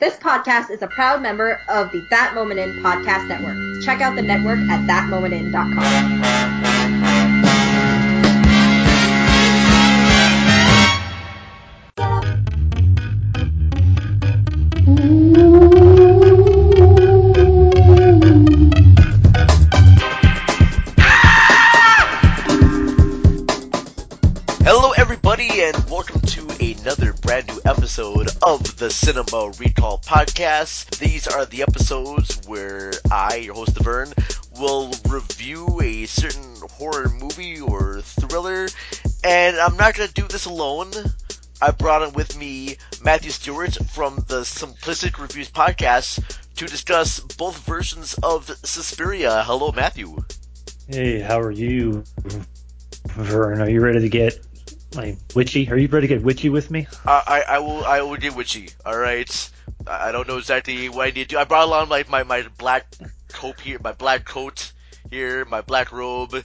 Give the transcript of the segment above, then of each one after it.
This podcast is a proud member of the That Moment In podcast network. Check out the network at thatmomentin.com. the Cinema Recall Podcast. These are the episodes where I, your host, Vern, will review a certain horror movie or thriller, and I'm not going to do this alone. I brought in with me Matthew Stewart from the Simplistic Reviews podcast to discuss both versions of Suspiria. Hello, Matthew. Hey, how are you, Vern? Are you ready to get witchy? Are you ready to get witchy with me? I, I, I will I will get witchy. All right. I don't know exactly what I need to do. I brought along like my, my black coat here, my black coat here, my black robe.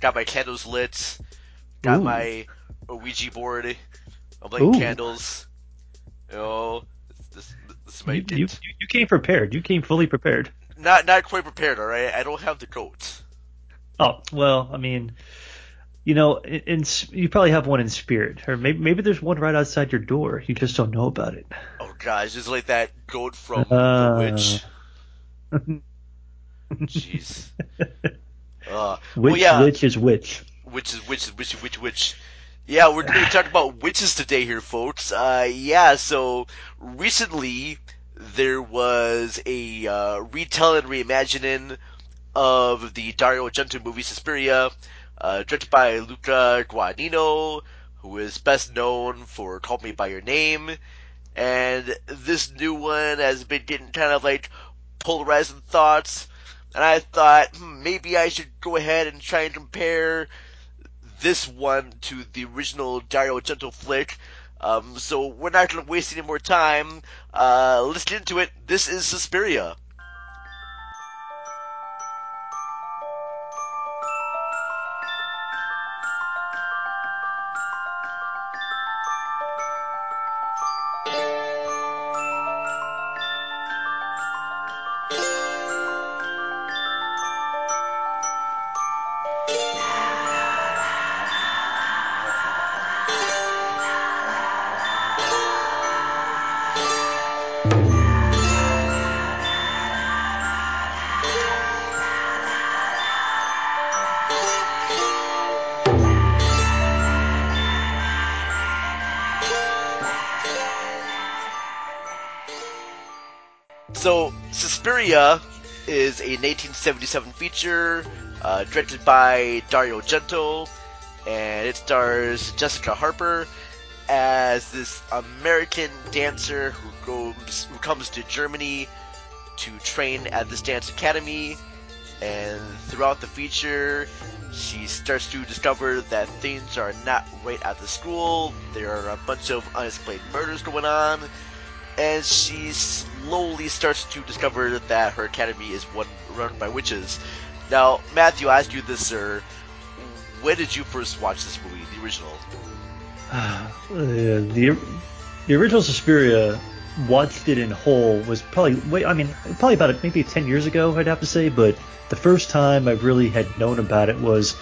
Got my candles lit. Got Ooh. my Ouija board. I'm lighting Ooh. candles. You know, this, this is my You, you, you came prepared. You came fully prepared. not not quite prepared. All right. I don't have the coat. Oh well, I mean, you know, in, in you probably have one in spirit, or maybe maybe there's one right outside your door. You just don't know about it. Oh gosh, it's like that goat from Uh. The Witch. Jeez. Uh, Which well, yeah. witch is which? which is which is which which which yeah we're going to talk about witches today here folks uh yeah so recently there was a uh, retelling reimagining of the Dario Argento movie Suspiria uh, directed by Luca Guadagnino who is best known for Call Me By Your Name and this new one has been getting kind of like polarizing thoughts and I thought hmm, maybe I should go ahead and try and compare this one to the original Dario Argento flick. Um, so we're not going to waste any more time. Uh, let's get into it. This is Suspiria. Is a 1977 feature uh, directed by Dario Argento, and it stars Jessica Harper as this American dancer who goes who comes to Germany to train at this dance academy. And throughout the feature, she starts to discover that things are not right at the school. There are a bunch of unexplained murders going on and she slowly starts to discover that her academy is one run by witches. Now, Matthew, I ask you this, sir. When did you first watch this movie, the original? Uh, the the original Suspiria watched it in whole was probably wait I mean probably about maybe 10 years ago I'd have to say but the first time I really had known about it was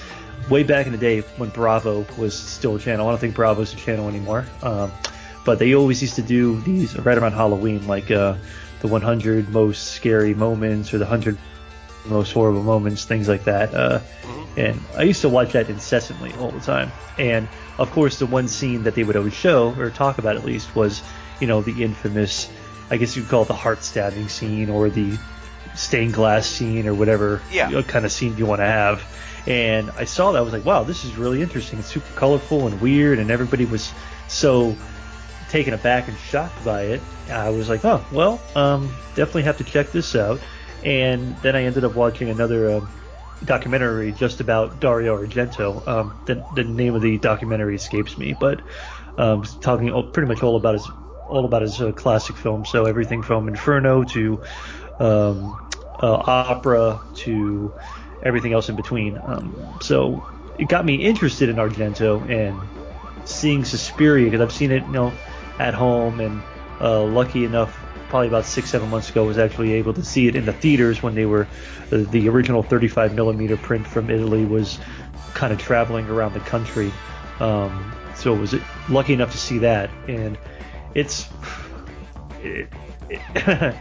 way back in the day when Bravo was still a channel I don't think Bravo's a channel anymore um, but they always used to do these right around Halloween like uh, the 100 most scary moments or the 100 most horrible moments things like that uh, and I used to watch that incessantly all the time. And of course, the one scene that they would always show or talk about at least was, you know, the infamous, I guess you'd call it the heart stabbing scene or the stained glass scene or whatever Yeah. you know, kind of scene you want to have. And I saw that I was like, wow, this is really interesting. It's super colorful and weird, and everybody was so taken aback and shocked by it. I was like, oh, well, um, definitely have to check this out. And then I ended up watching another um, documentary just about Dario Argento. Um, the, the name of the documentary escapes me, but um, talking all- pretty much all about his all about his uh, classic films. So everything from Inferno to um, uh, opera to everything else in between. Um, so it got me interested in Argento and seeing Suspiria because I've seen it, you know, at home and uh, lucky enough, probably about six, seven months ago, was actually able to see it in the theaters when they were the, the original 35 millimeter print from Italy was kind of traveling around the country. Um, so was lucky enough to see that, and it's it, it,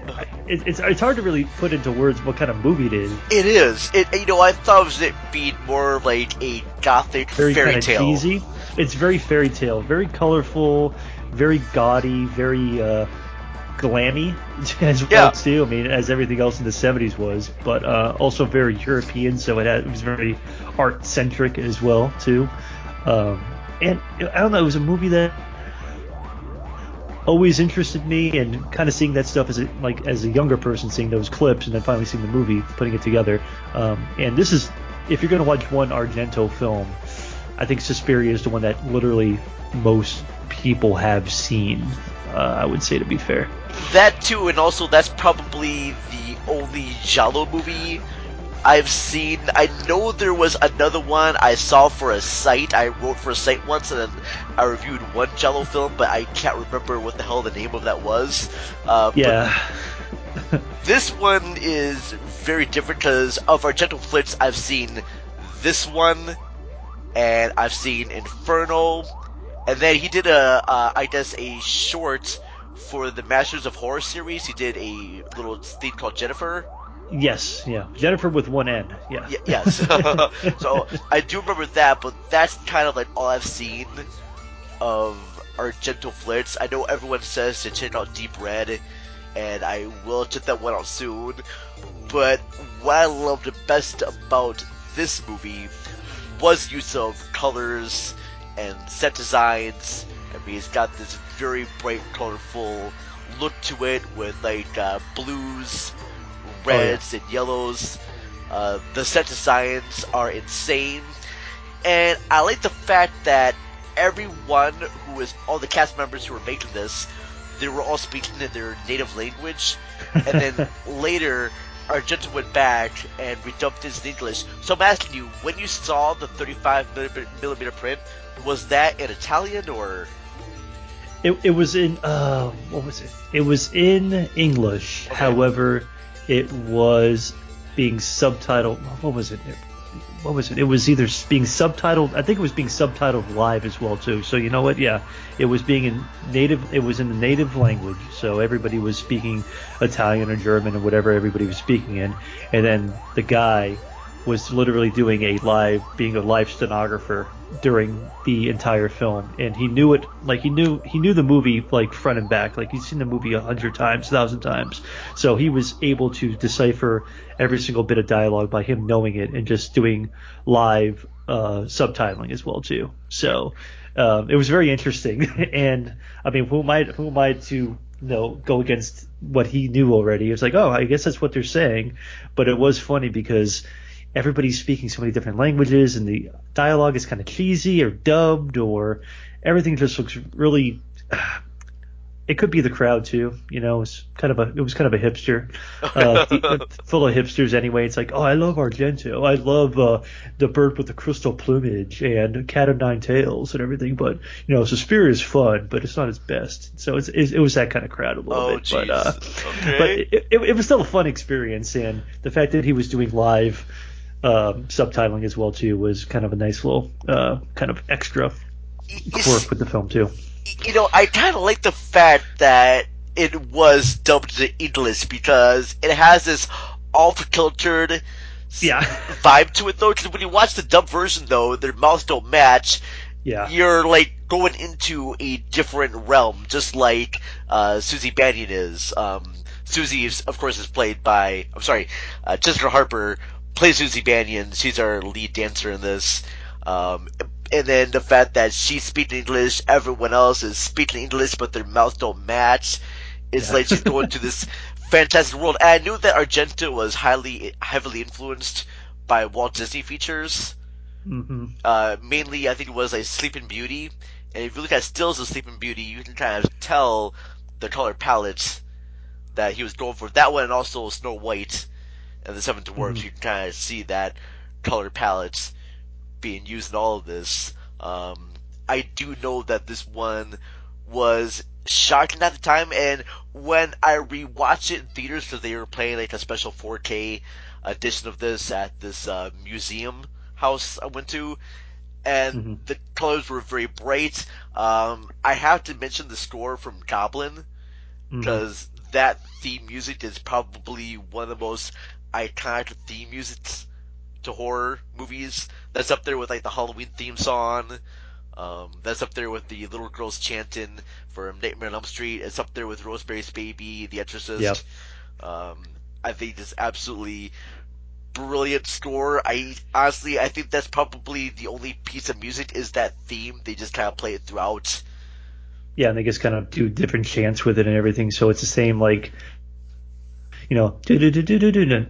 it's it's hard to really put into words what kind of movie it is. It is. It you know I thought it was it being more like a gothic very fairy kind of tale. cheesy. It's very fairy tale, very colorful, very gaudy, very uh, glammy as well Yeah. too. I mean, as everything else in the '70s was, but uh, also very European. So it, had, it was very art centric as well too. Um, and I don't know, it was a movie that always interested me, and kind of seeing that stuff as a, like as a younger person, seeing those clips, and then finally seeing the movie, putting it together. Um, and this is, if you're going to watch one Argento film, I think Suspiria is the one that literally most people have seen. Uh, I would say to be fair. That too, and also that's probably the only Giallo movie I've seen. I know there was another one I saw for a site. I wrote for a site once, and then I reviewed one Giallo film, but I can't remember what the hell the name of that was. Uh, Yeah. this one is very different because of Argento flicks. I've seen this one, and I've seen Inferno, and then he did a, uh, I guess, a short for the Masters of Horror series. He did a little thing called Jennifer. yes. Yeah. Jennifer with one N. Yeah. Y- yes. so I do remember that, but that's kind of like all I've seen of Argento flicks. I know everyone says to check out Deep Red, and I will check that one out soon. But what I loved best about this movie was use of colors and set designs. I mean, it's got this very bright, colorful look to it with like uh, blues, reds, and yellows. Uh, the set designs are insane, and I like the fact that everyone who is all the cast members who were making this, they were all speaking in their native language, and then later Argento went back and redubbed this in English. So I'm asking you, when you saw the 35 millimeter- millimeter print, was that in Italian or? It, it was in uh what was it? It was in English. Okay. However, it was being subtitled. What was it? What was it? It was either being subtitled. I think it was being subtitled live as well too. So you know what? Yeah, it was being in native. It was in the native language. So everybody was speaking Italian or German or whatever everybody was speaking in, and then the guy was literally doing a live, being a live stenographer during the entire film, and he knew it like he knew he knew the movie like front and back, like he's seen the movie a hundred times, thousand times. So he was able to decipher every single bit of dialogue by him knowing it and just doing live uh, subtitling as well too. So um, it was very interesting, and I mean, who am I? Who am I to you know go against what he knew already? It's like, oh, I guess that's what they're saying, but it was funny because everybody's speaking so many different languages and the dialogue is kind of cheesy or dubbed or everything just looks really it could be the crowd too you know it's kind of a it was kind of a hipster uh, full of hipsters anyway. It's like oh i love argento. I love uh, the bird with the crystal plumage and cat of nine tails and everything but you know suspiria is fun but it's not its best. So it's, it, it was that kind of crowd a little Oh, bit but uh jeez. but it, it, it was still a fun experience, and the fact that he was doing live um, subtitling as well too was kind of a nice little uh, kind of extra quirk with the film too. you know, I kind of like the fact that it was dubbed to English because it has this off-kiltered Yeah, vibe to it, though. Because when you watch the dub version, though, their mouths don't match. yeah, You're like going into a different realm, just like uh, Susie Bannion is. Um, Susie, is, of course, is played by. I'm sorry, uh, Jessica Harper plays Susie Bannion. She's our lead dancer in this. Um, and then the fact that she's speaking English, everyone else is speaking English, but their mouths don't match. It's Yeah. like she's going to this fantastic world. And I knew that Argento was highly, heavily influenced by Walt Disney features. hmm Uh, mainly, I think it was like Sleeping Beauty. And if you look at stills of Sleeping Beauty, you can kind of tell the color palettes that he was going for. That one and also Snow White and the Seven Dwarfs. Mhm. You can kind of see that color palettes being used in all of this. Um, I do know that this one was shocking at the time, and when I rewatched it in theaters because they were playing like a special 4K edition of this at this uh, museum house I went to, and Mm-hmm. the colors were very bright. Um, I have to mention the score from Goblin because that theme music is probably one of the most iconic theme music to horror movies. That's up there with like the Halloween theme song. Um, that's up there with the little girls chanting from Nightmare on Elm Street. It's up there with Rosemary's Baby, The Exorcist. Yep. Um, I think it's absolutely brilliant score. I honestly, I think that's probably the only piece of music is that theme. They just kind of play it throughout. Yeah, and they just kind of do different chants with it and everything, so it's the same like, you know, do do do do do do do,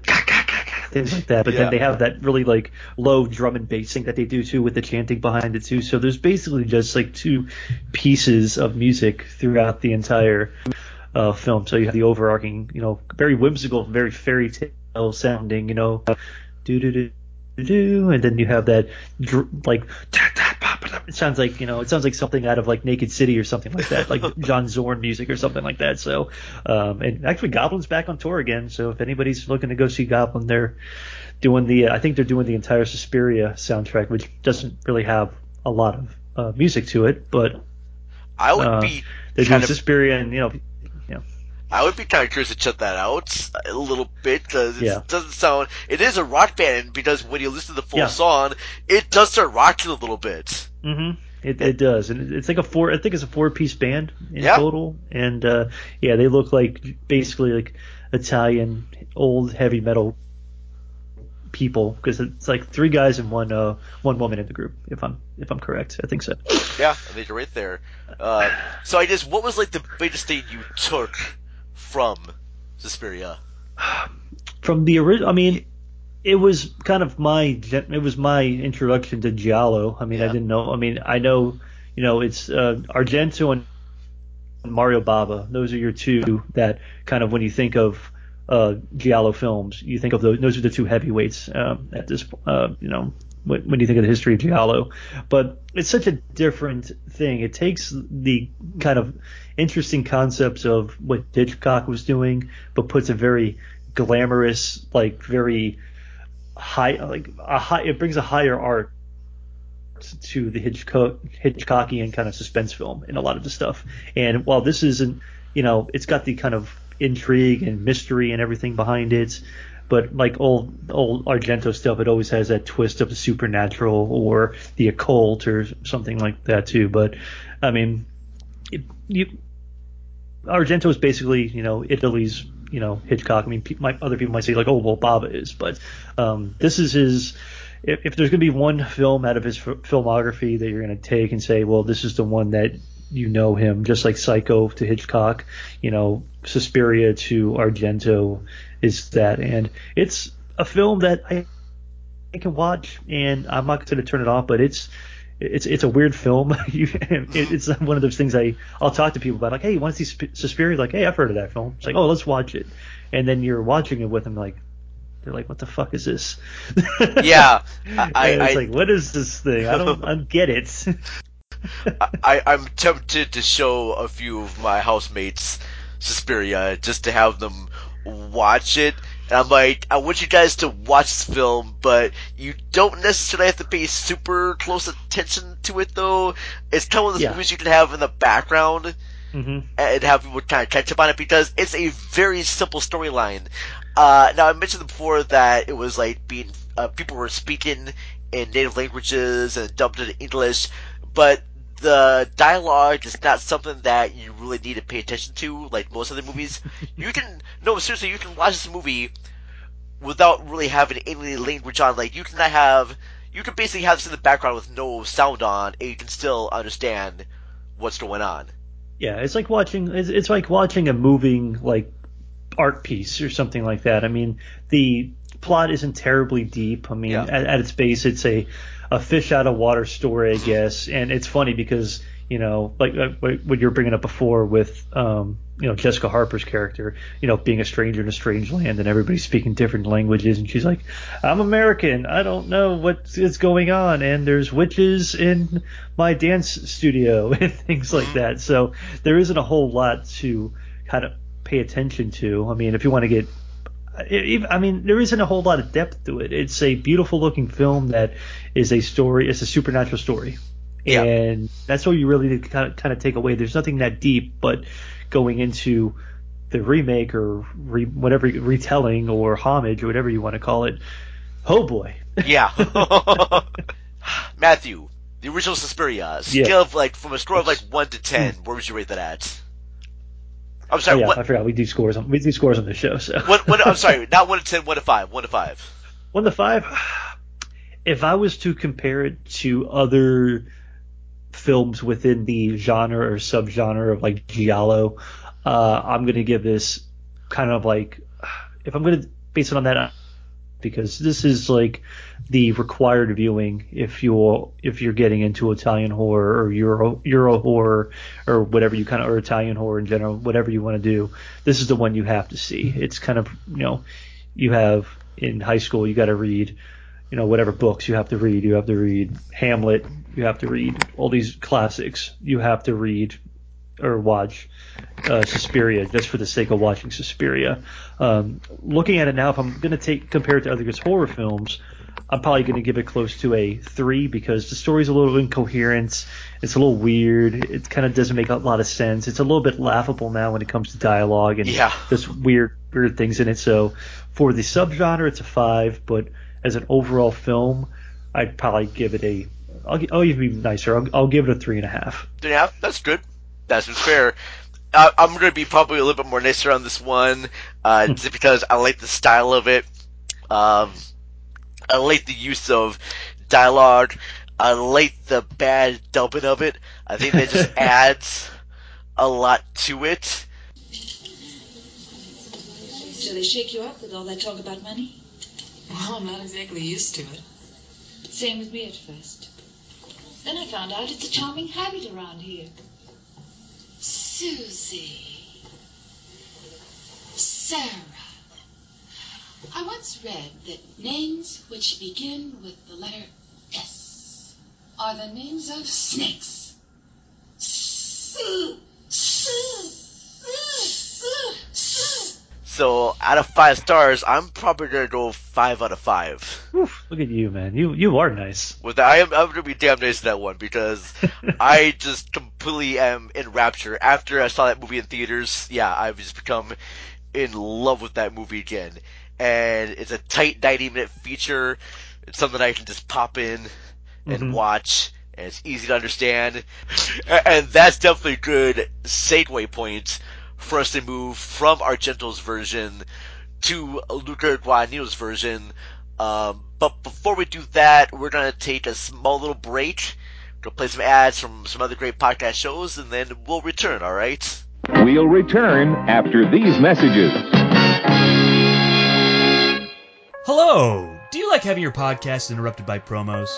things like that. But Yeah. then they have that really like low drum and bass thing that they do too with the chanting behind it too. So there's basically just like two pieces of music throughout the entire uh, film. So you have the overarching, you know, very whimsical, very fairy tale sounding, you know, do do do, and then you have that dr- like it sounds like you know it sounds like something out of like Naked City or something like that, like John Zorn music or something like that. So, um, and actually Goblin's back on tour again. So if anybody's looking to go see Goblin, they're doing the I think they're doing the entire Suspiria soundtrack, which doesn't really have a lot of uh, music to it, but I would Uh, be they're doing of Suspiria and you know I would be kind of curious to check that out a little bit because it Yeah. doesn't sound. It is a rock band because when you listen to the full Yeah. song, it does start rocking a little bit. hmm It, it does, and it's like a four. I think it's a four-piece band in Yeah. total, and uh, yeah, they look like basically like Italian old heavy metal people because it's like three guys and one uh, one woman in the group. If I'm if I'm correct, I think so. Yeah, I think you're right there. Uh, so I guess what was like the biggest thing you took from Suspiria? From the original, I mean, it was kind of my it was my introduction to Giallo. I mean, I didn't know. I mean, I know you know it's uh, Argento and Mario Bava. Those are your two that kind of when you think of uh, Giallo films, you think of those. Those are the two heavyweights um, at this. Uh, you know, when, you think of the history of Giallo, but it's such a different thing. It takes the kind of interesting concepts of what Hitchcock was doing, but puts a very glamorous, like very high, like a high. It brings a higher art to the Hitchcock Hitchcockian kind of suspense film in a lot of the stuff. And while this isn't, you know, it's got the kind of intrigue and mystery and everything behind it. But like old old Argento stuff, it always has that twist of the supernatural or the occult or something like that too. But I mean, it, you Argento is basically, you know, Italy's, you know, Hitchcock. I mean, pe- might, other people might say like, oh, well, Bava is, but um, this is his. If, if there's going to be one film out of his f- filmography that you're going to take and say, well, this is the one that you know him, just like Psycho to Hitchcock, you know, Suspiria to Argento is that, and it's a film that I, I can watch, and I'm not going to turn it off, but it's it's it's a weird film. you, it's one of those things I I'll talk to people about, like, hey, you want to see Sp- Suspiria? Like, hey, I've heard of that film. It's like, oh, let's watch it, and then you're watching it with them, like, they're like, what the fuck is this? Yeah, I, I, And it's I, like, what is this thing? I don't, I don't get it. I, I'm tempted to show a few of my housemates Suspiria just to have them watch it. And I'm like, I want you guys to watch this film, but you don't necessarily have to pay super close attention to it, though. It's kind of one of those Yeah. movies you can have in the background hmm and have people kind of catch up on it because it's a very simple storyline. Uh, now I mentioned before that it was like being uh, people were speaking in native languages and dubbed into English, but the dialogue is not something that you really need to pay attention to, like most other movies. you can no seriously, you can watch this movie without really having any language on. Like you can have, you can basically have this in the background with no sound on, and you can still understand what's going on. Yeah, it's like watching. It's, it's like watching a moving like art piece or something like that. I mean, the plot isn't terribly deep. I mean, Yeah. at, at its base, it's a a fish out of water story, I guess. And it's funny because you know, like uh, what what you were bringing up before with um, you know Jessica Harper's character, you know, being a stranger in a strange land and everybody speaking different languages, and she's like, "I'm American. I don't know what is going on, and there's witches in my dance studio and things like that." So there isn't a whole lot to kind of pay attention to. I mean, if you want to get I mean, there isn't a whole lot of depth to it. It's a beautiful looking film that is a story. It's a supernatural story, Yeah. and that's all you really need to kind of, kind of take away. There's nothing that deep, but going into the remake or re, whatever retelling or homage or whatever you want to call it, oh boy, Yeah. Matthew, the original Suspiria, scale Yeah. of like from a score of like one to ten, hmm. where would you rate that at? I'm oh, sorry, yeah, what, I forgot we do scores on we do scores on the show. So what, what, I'm sorry, not one to ten, one to five, one to five. One to five. If I was to compare it to other films within the genre or subgenre of like giallo, uh, I'm gonna give this kind of like if I'm gonna base it on that because this is like the required viewing if you're if you're getting into Italian horror or Euro Euro horror or whatever you kind of or Italian horror in general, whatever you want to do. This is the one you have to see. Mm-hmm. It's kind of you know you have in high school you got to read you know whatever books you have to read. You have to read Hamlet. You have to read all these classics. You have to read or watch uh, Suspiria just for the sake of watching Suspiria. Um, looking at it now, if I'm going to take compare it to other horror films, I'm probably going to give it close to a three because the story's a little incoherent. It's a little weird. It kind of doesn't make a lot of sense. It's a little bit laughable now when it comes to dialogue and Yeah. just weird weird things in it. So for the subgenre, it's a five, but as an overall film, I'd probably give it a. I'll, I'll even be nicer. I'll, I'll give it a three and a half. Three and a half, that's good. That's fair. Uh, I'm gonna be probably a little bit more nicer on this one, uh, just because I like the style of it. Um, I like the use of dialogue. I like the bad dubbing of it. I think that just adds a lot to it. So they shake you up with all that talk about money? Well, I'm not exactly used to it. Same with me at first. Then I found out it's a charming habit around here. Susie. Sarah. I once read that names which begin with the letter S are the names of snakes. So out of five stars, I'm probably gonna go five out of five. Oof, look at you, man. You you are nice. With that, I am I'm gonna be damn nice to that one because I just completely am in rapture after I saw that movie in theaters. Yeah, I've just become in love with that movie again, and it's a tight 90 minute feature. It's something I can just pop in and Mhm. watch, and it's easy to understand, and that's definitely a good segue point for us to move from Argento's version to Luca Guadagnino's version. Um, but before we do that, we're gonna take a small little break. Go play some ads from some other great podcast shows, and then we'll return. All right? We'll return after these messages. Hello! Do you like having your podcast interrupted by promos?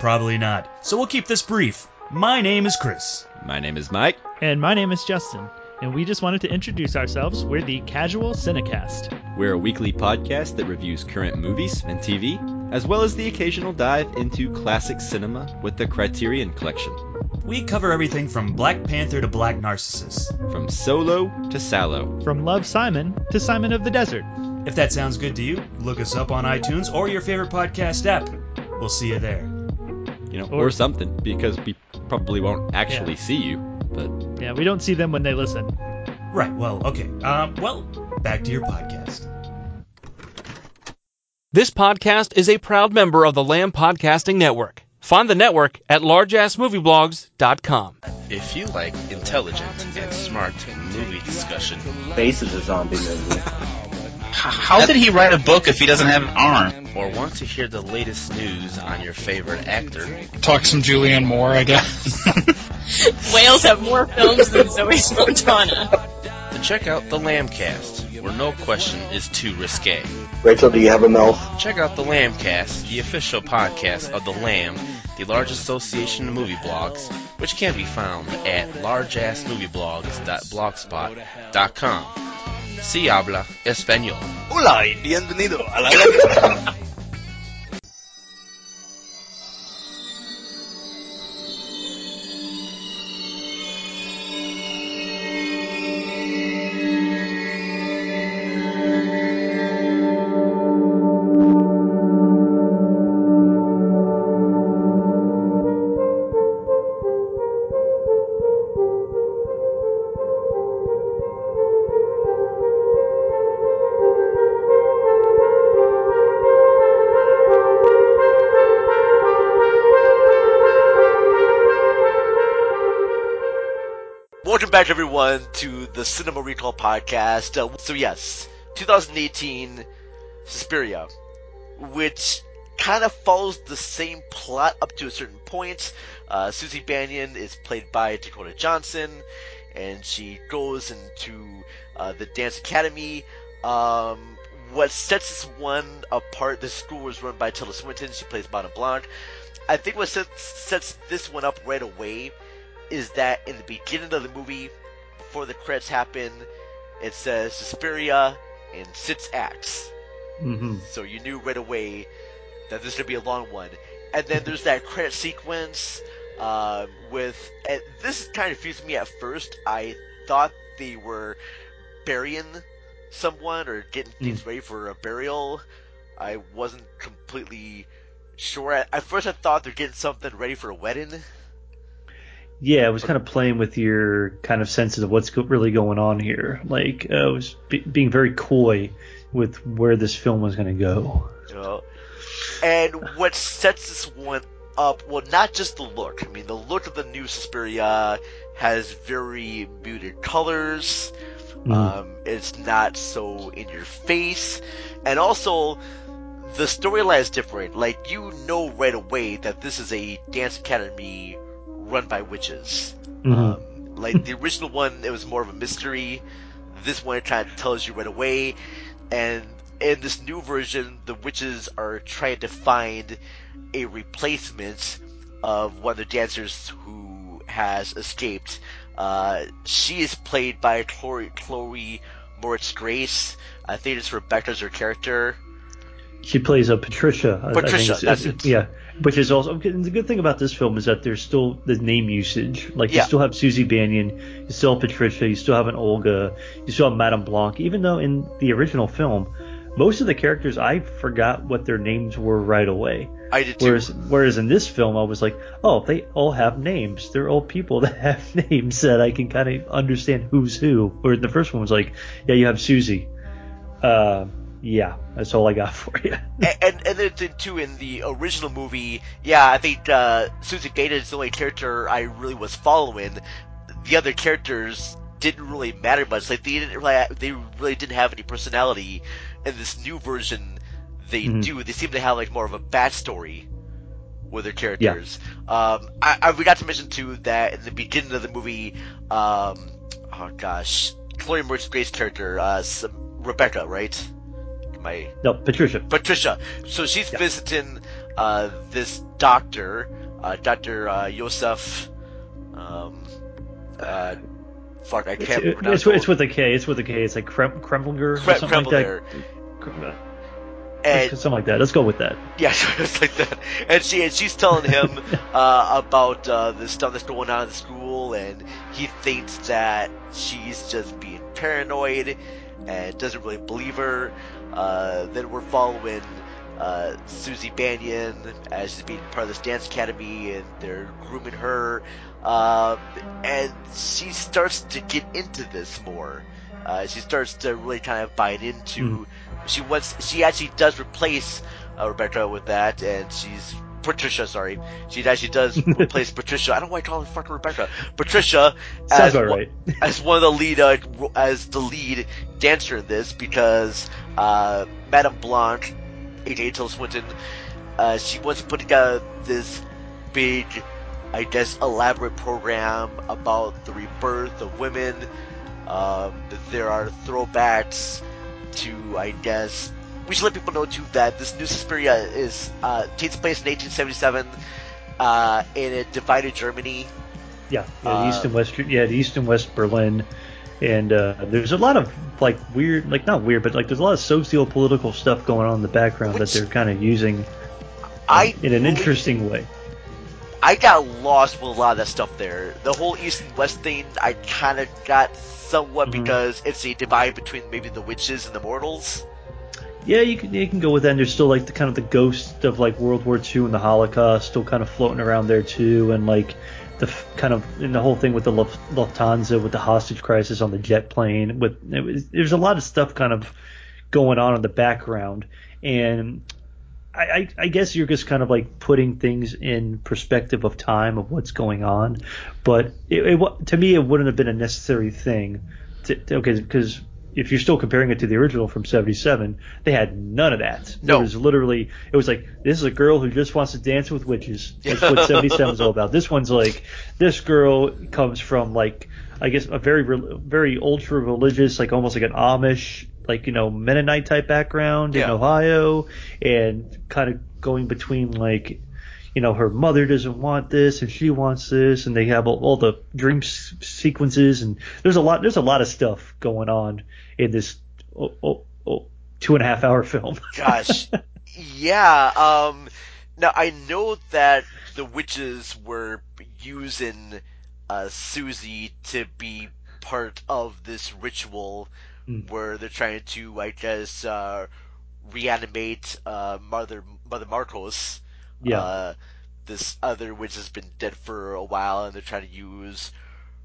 Probably not. So we'll keep this brief. My name is Chris. My name is Mike. And my name is Justin, and we just wanted to introduce ourselves. We're the Casual Cinecast. We're a weekly podcast that reviews current movies and TV, as well as the occasional dive into classic cinema with the Criterion Collection. We cover everything from Black Panther to Black Narcissus. From Solo to Salò. From Love Simon to Simon of the Desert. If that sounds good to you, look us up on iTunes or your favorite podcast app. We'll see you there. You know, or, Or- something, because we probably won't actually Yeah. see you. But Yeah, we don't see them when they listen. Right, well, okay. Um, well, back to your podcast. This podcast is a proud member of the Lamb Podcasting Network. Find the network at largeassmovieblogs.com. If you like intelligent and smart movie discussion, Base is a zombie movie. how did he write a book if he doesn't have an arm? Or want to hear the latest news on your favorite actor? Talk some Julianne Moore, I guess. Whales have more films than Zoe Saldana. Then check out the Lambcast, where no question is too risque. Rachel, do you have a MILF? Check out the Lambcast, the official podcast of the Lamb, the the large association of movie blogs, which can be found at largeassmovieblogs.blogspot.com. Si habla español. Hola y bienvenido a la back, everyone, to the Cinema Recall podcast. Uh, so, yes, 2018 Suspiria, which kind of follows the same plot up to a certain point. Uh, Susie Bannion is played by Dakota Johnson, and she goes into uh, the dance academy. Um, what sets this one apart, the school was run by Tilda Swinton. She plays Madame Blanc. I think what sets, sets this one up right away is that in the beginning of the movie, before the credits happen, it says Suspiria in six acts. Mm-hmm. So you knew right away that this would be a long one. And then there's that credit sequence um, with, and this kind of confused me at first. I thought they were burying someone or getting things ready for a burial. I wasn't completely sure. At, at first, I thought they're getting something ready for a wedding. Yeah, it was kind of playing with your kind of senses of what's go- really going on here. Like, uh, it was be- being very coy with where this film was going to go. You know? And what sets this one up, well, not just the look. I mean, the look of the new Suspiria has very muted colors. Mhm. Um, it's not so in your face. And also, the storyline is different. Like, you know right away that this is a dance academy run by witches. Mhm. Like, the original one, it was more of a mystery. This one, it kind of tells you right away. And in this new version, the witches are trying to find a replacement of one of the dancers who has escaped. Uh, she is played by Chloe, Chloe Moretz Grace. I think it's Rebecca's her character. She plays a Patricia. I think Patricia, that's it. Yeah, which is also and the good thing about this film is that there's still the name usage. Like Yeah. you still have Susie Bannion, you still have Patricia, you still have an Olga, you still have Madame Blanc. Even though in the original film, most of the characters I forgot what their names were right away. I did too. Whereas, whereas in this film, I was like, oh, they all have names. They're all people that have names that I can kind of understand who's who. Where the first one was like, yeah, you have Susie. Uh, yeah, that's all I got for you. and, and and then too in the original movie, yeah, I think uh, Susie Beta is the only character I really was following. The other characters didn't really matter much. Like they didn't really, they really didn't have any personality. In this new version, they Mhm. do. They seem to have like more of a backstory with their characters. Um, I, I forgot to mention too that in the beginning of the movie, um, oh gosh, Chloe Grace's character, uh, some, Rebecca, right? I No, Patricia. Patricia. So she's visiting uh, this doctor, uh, Doctor uh, Yosef. Um, uh, fuck, I It's, can't it- it's, it's with a K. It's with a K. It's like Krem, Kremlinger or Kre- something like that. And- something like that. Let's go with that. Yeah, it's like that. And she and she's telling him uh, about uh, the stuff that's going on in the school, and he thinks that she's just being paranoid and doesn't really believe her. Uh, then we're following uh, Susie Bannion as she's being part of this dance academy, and they're grooming her. Um, and she starts to get into this more. Uh, she starts to really kind of bite into. She wants. She actually does replace uh, Rebecca with that, and she's Patricia. Sorry, she actually does replace Patricia. I don't know why I call her fucking Rebecca. Patricia Sounds as about one- as one of the lead uh, as the lead dancer in this because uh, Madame Blanc, aka Tilda Swinton, uh, she was putting put together this big, I guess, elaborate program about the rebirth of women. Um, there are throwbacks to, I guess, we should let people know too that this new Suspiria is uh, takes place in 1877. uh, in a divided Germany. Yeah, yeah, Uh, the east and west. Yeah, the east and west Berlin, and uh, there's a lot of like weird, like not weird, but like there's a lot of socio-political stuff going on in the background that they're kind of using I in an interesting way. I got lost with a lot of that stuff there. The whole east and west thing, I kind of got somewhat Mhm. because it's a divide between maybe the witches and the mortals. Yeah, you can you can go with that. And there's still like the kind of the ghost of like World War II and the Holocaust still kind of floating around there too, and like the kind of and the whole thing with the Luft- Lufthansa with the hostage crisis on the jet plane. With it was, there's a lot of stuff kind of going on in the background, and I, I, I guess you're just kind of like putting things in perspective of time of what's going on, but it, it to me it wouldn't have been a necessary thing. To, to, okay, because if you're still comparing it to the original from '77, they had none of that. No. It was literally it was like this is a girl who just wants to dance with witches. That's what '77 is all about. This one's like this girl comes from like I guess a very very ultra religious, like almost like an Amish, like you know Mennonite type background in Ohio, and kind of going between like you know her mother doesn't want this and she wants this, and they have all, all the dream s- sequences, and there's a lot there's a lot of stuff going on in this oh, oh, oh, two and a half hour film. Gosh, yeah. Um, now I know that the witches were using uh, Susie to be part of this ritual Mm. where they're trying to, I guess, uh, reanimate uh, Mother Mother Markos. Yeah. Uh, this other witch has been dead for a while, and they're trying to use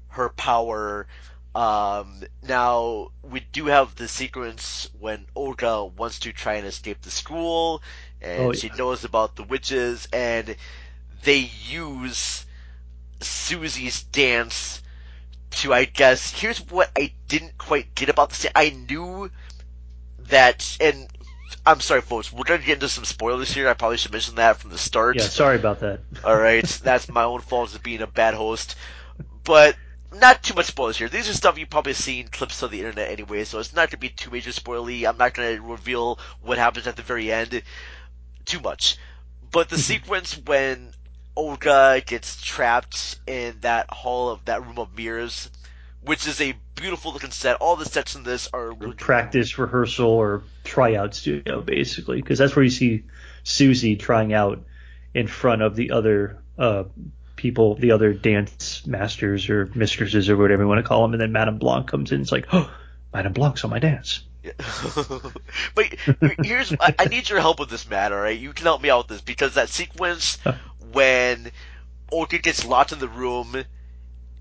her power. Um, now we do have the sequence when Olga wants to try and escape the school, and Oh, she knows about the witches, and they use Susie's dance to, I guess, here's what I didn't quite get about this. I knew that, and I'm sorry, folks, we're going to get into some spoilers here. I probably should mention that from the start. yeah, sorry about that. All right, that's my own fault as being a bad host, but not too much spoilers here. These are stuff you've probably seen clips on the internet anyway, so it's not going to be too major spoily. I'm not going to reveal what happens at the very end too much. But the mm-hmm. sequence when Olga gets trapped in that hall of that room of mirrors, which is a beautiful looking set. All the sets in this are practice rehearsal or tryout studio basically because that's where you see Susie trying out in front of the other uh, people, the other dance masters or mistresses or whatever you want to call them, and then Madame Blanc comes in. It's like, oh, Madame Blanc's on my dance. but here's I, I need your help with this, Matt. All right, you can help me out with this because that sequence when Olga gets locked in the room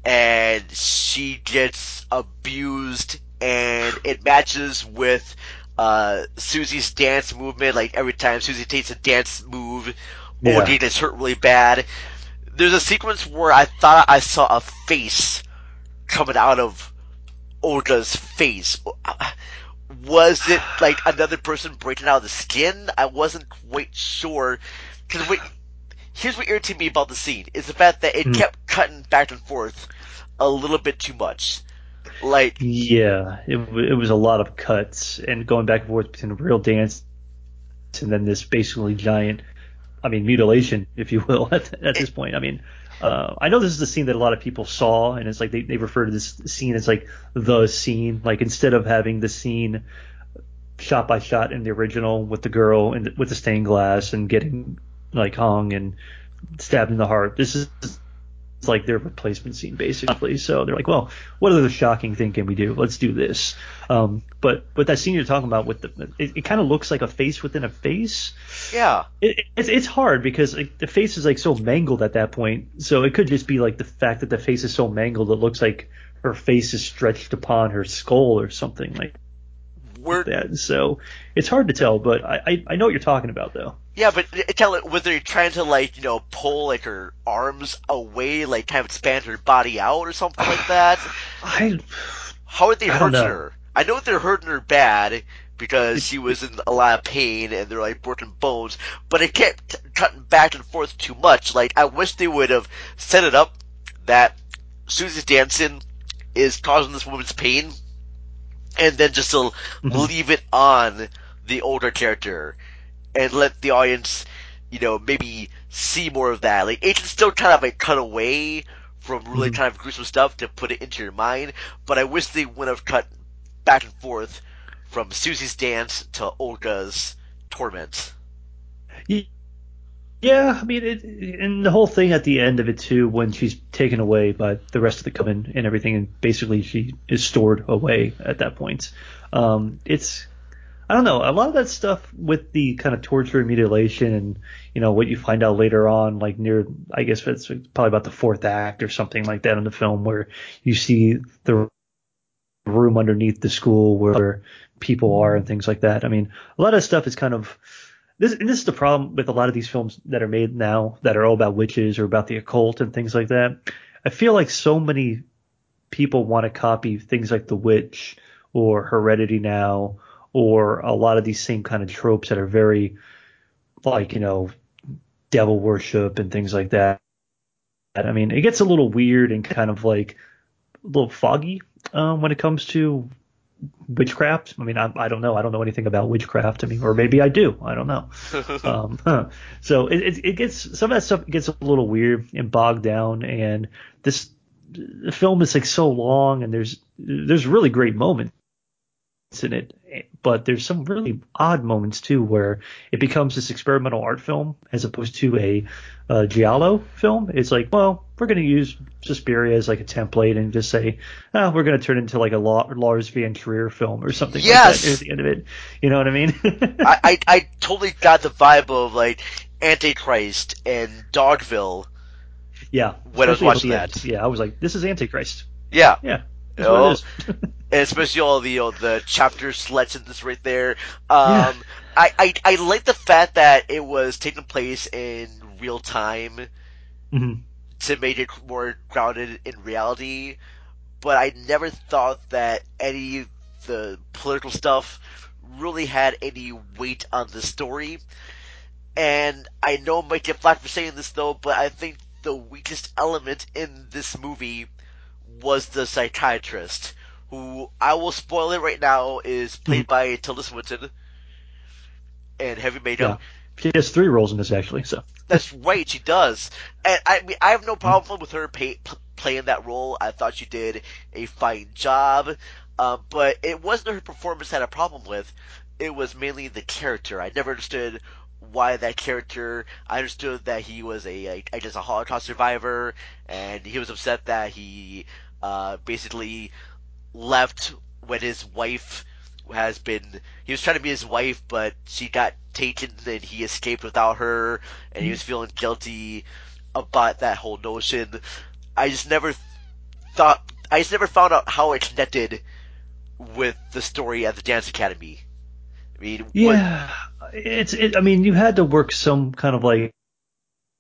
and she gets abused, and it matches with uh, Susie's dance movement. Like every time Susie takes a dance move, Yeah. Olga gets hurt really bad. There's a sequence where I thought I saw a face coming out of Olga's face. Was it like another person breaking out of the skin? I wasn't quite sure. Cause wait, here's what irritated me about the scene is the fact that it Hmm. kept cutting back and forth a little bit too much. Like, Yeah, it, it was a lot of cuts and going back and forth between a real dance and then this basically giant, I mean, mutilation, if you will, at, at this point. I mean, uh, I know this is the scene that a lot of people saw, and it's like they, they refer to this scene as like the scene. Like instead of having the scene shot by shot in the original with the girl and with the stained glass and getting like hung and stabbed in the heart, this is it's like their replacement scene basically. So they're like, well, what other shocking thing can we do? Let's do this. Um, but but that scene you're talking about with the it, it kind of looks like a face within a face. yeah. It, it's it's hard because like, the face is like so mangled at that point. So it could just be like the fact that the face is so mangled it looks like her face is stretched upon her skull or something like We're, that. So it's hard to tell, but I I, I know what you're talking about though. Yeah, but tell it, were they trying to like, you know, pull like her arms away, like kind of expand her body out or something like that? I How are they I hurting her? I know they're hurting her bad because she was in a lot of pain and they're like broken bones, but it kept cutting back and forth too much. Like I wish they would have set it up that Susie's dancing is causing this woman's pain, and then just to Mhm. leave it on the older character and let the audience you know, maybe see more of that. Like, Argento's still kind of like cut away from really kind of gruesome stuff to put it into your mind, but I wish they would have cut back and forth from Susie's dance to Olga's torment. Yeah, I mean, it, and the whole thing at the end of it too, when she's taken away by the rest of the coven and everything, and basically she is stored away at that point. Um, it's, I don't know, a lot of that stuff with the kind of torture and mutilation, and you know what you find out later on, like near, I guess it's probably about the fourth act or something like that in the film, where you see the room underneath the school where people are and things like that. I mean, a lot of stuff is kind of this and this is the problem with a lot of these films that are made now that are all about witches or about the occult and things like that. I feel like so many people want to copy things like The Witch or Hereditary now or a lot of these same kind of tropes that are very like, you know, devil worship and things like that. I mean, it gets a little weird and kind of like a little foggy um, when it comes to witchcraft. I mean, I, I don't know. I don't know anything about witchcraft. I mean, or maybe I do. I don't know. um, huh. So it, it, it gets some of that stuff gets a little weird and bogged down. And this the film is like so long, and there's there's really great moments in it, but there's some really odd moments too where it becomes this experimental art film as opposed to a uh, giallo film. It's like, well, we're going to use Suspiria as like a template and just say, oh, we're going to turn it into like a La- Lars von Trier film or something Yes! like that at the end of it. You know what I mean? I, I I totally got the vibe of like Antichrist and Dogville. yeah. When I was watching that. end. Yeah, I was like, this is Antichrist. Yeah. Yeah. You That's what know, it is. and especially all the you know, the chapter legends right there. Um, I, I I like the fact that it was taking place in real time Mhm. to make it more grounded in reality. But I never thought that any of the political stuff really had any weight on the story. And I know I might get flack for saying this though, but I think the weakest element in this movie was the psychiatrist, who I will spoil it right now is played by Tilda Swinton and heavy makeup. Yeah. She has three roles in this actually, so. That's right, she does. And I mean, I have no problem with her pay, p- playing that role. I thought she did a fine job. Um, but it wasn't her performance I had a problem with. It was mainly the character. I never understood why that character. I understood that he was a, a I guess a Holocaust survivor, and he was upset that he uh, basically left when his wife has been he was trying to be his wife but she got taken and he escaped without her and he was feeling guilty about that whole notion i just never thought i just never found out how it connected with the story at the dance academy i mean what- Yeah, it's. It, I mean, you had to work some kind of like,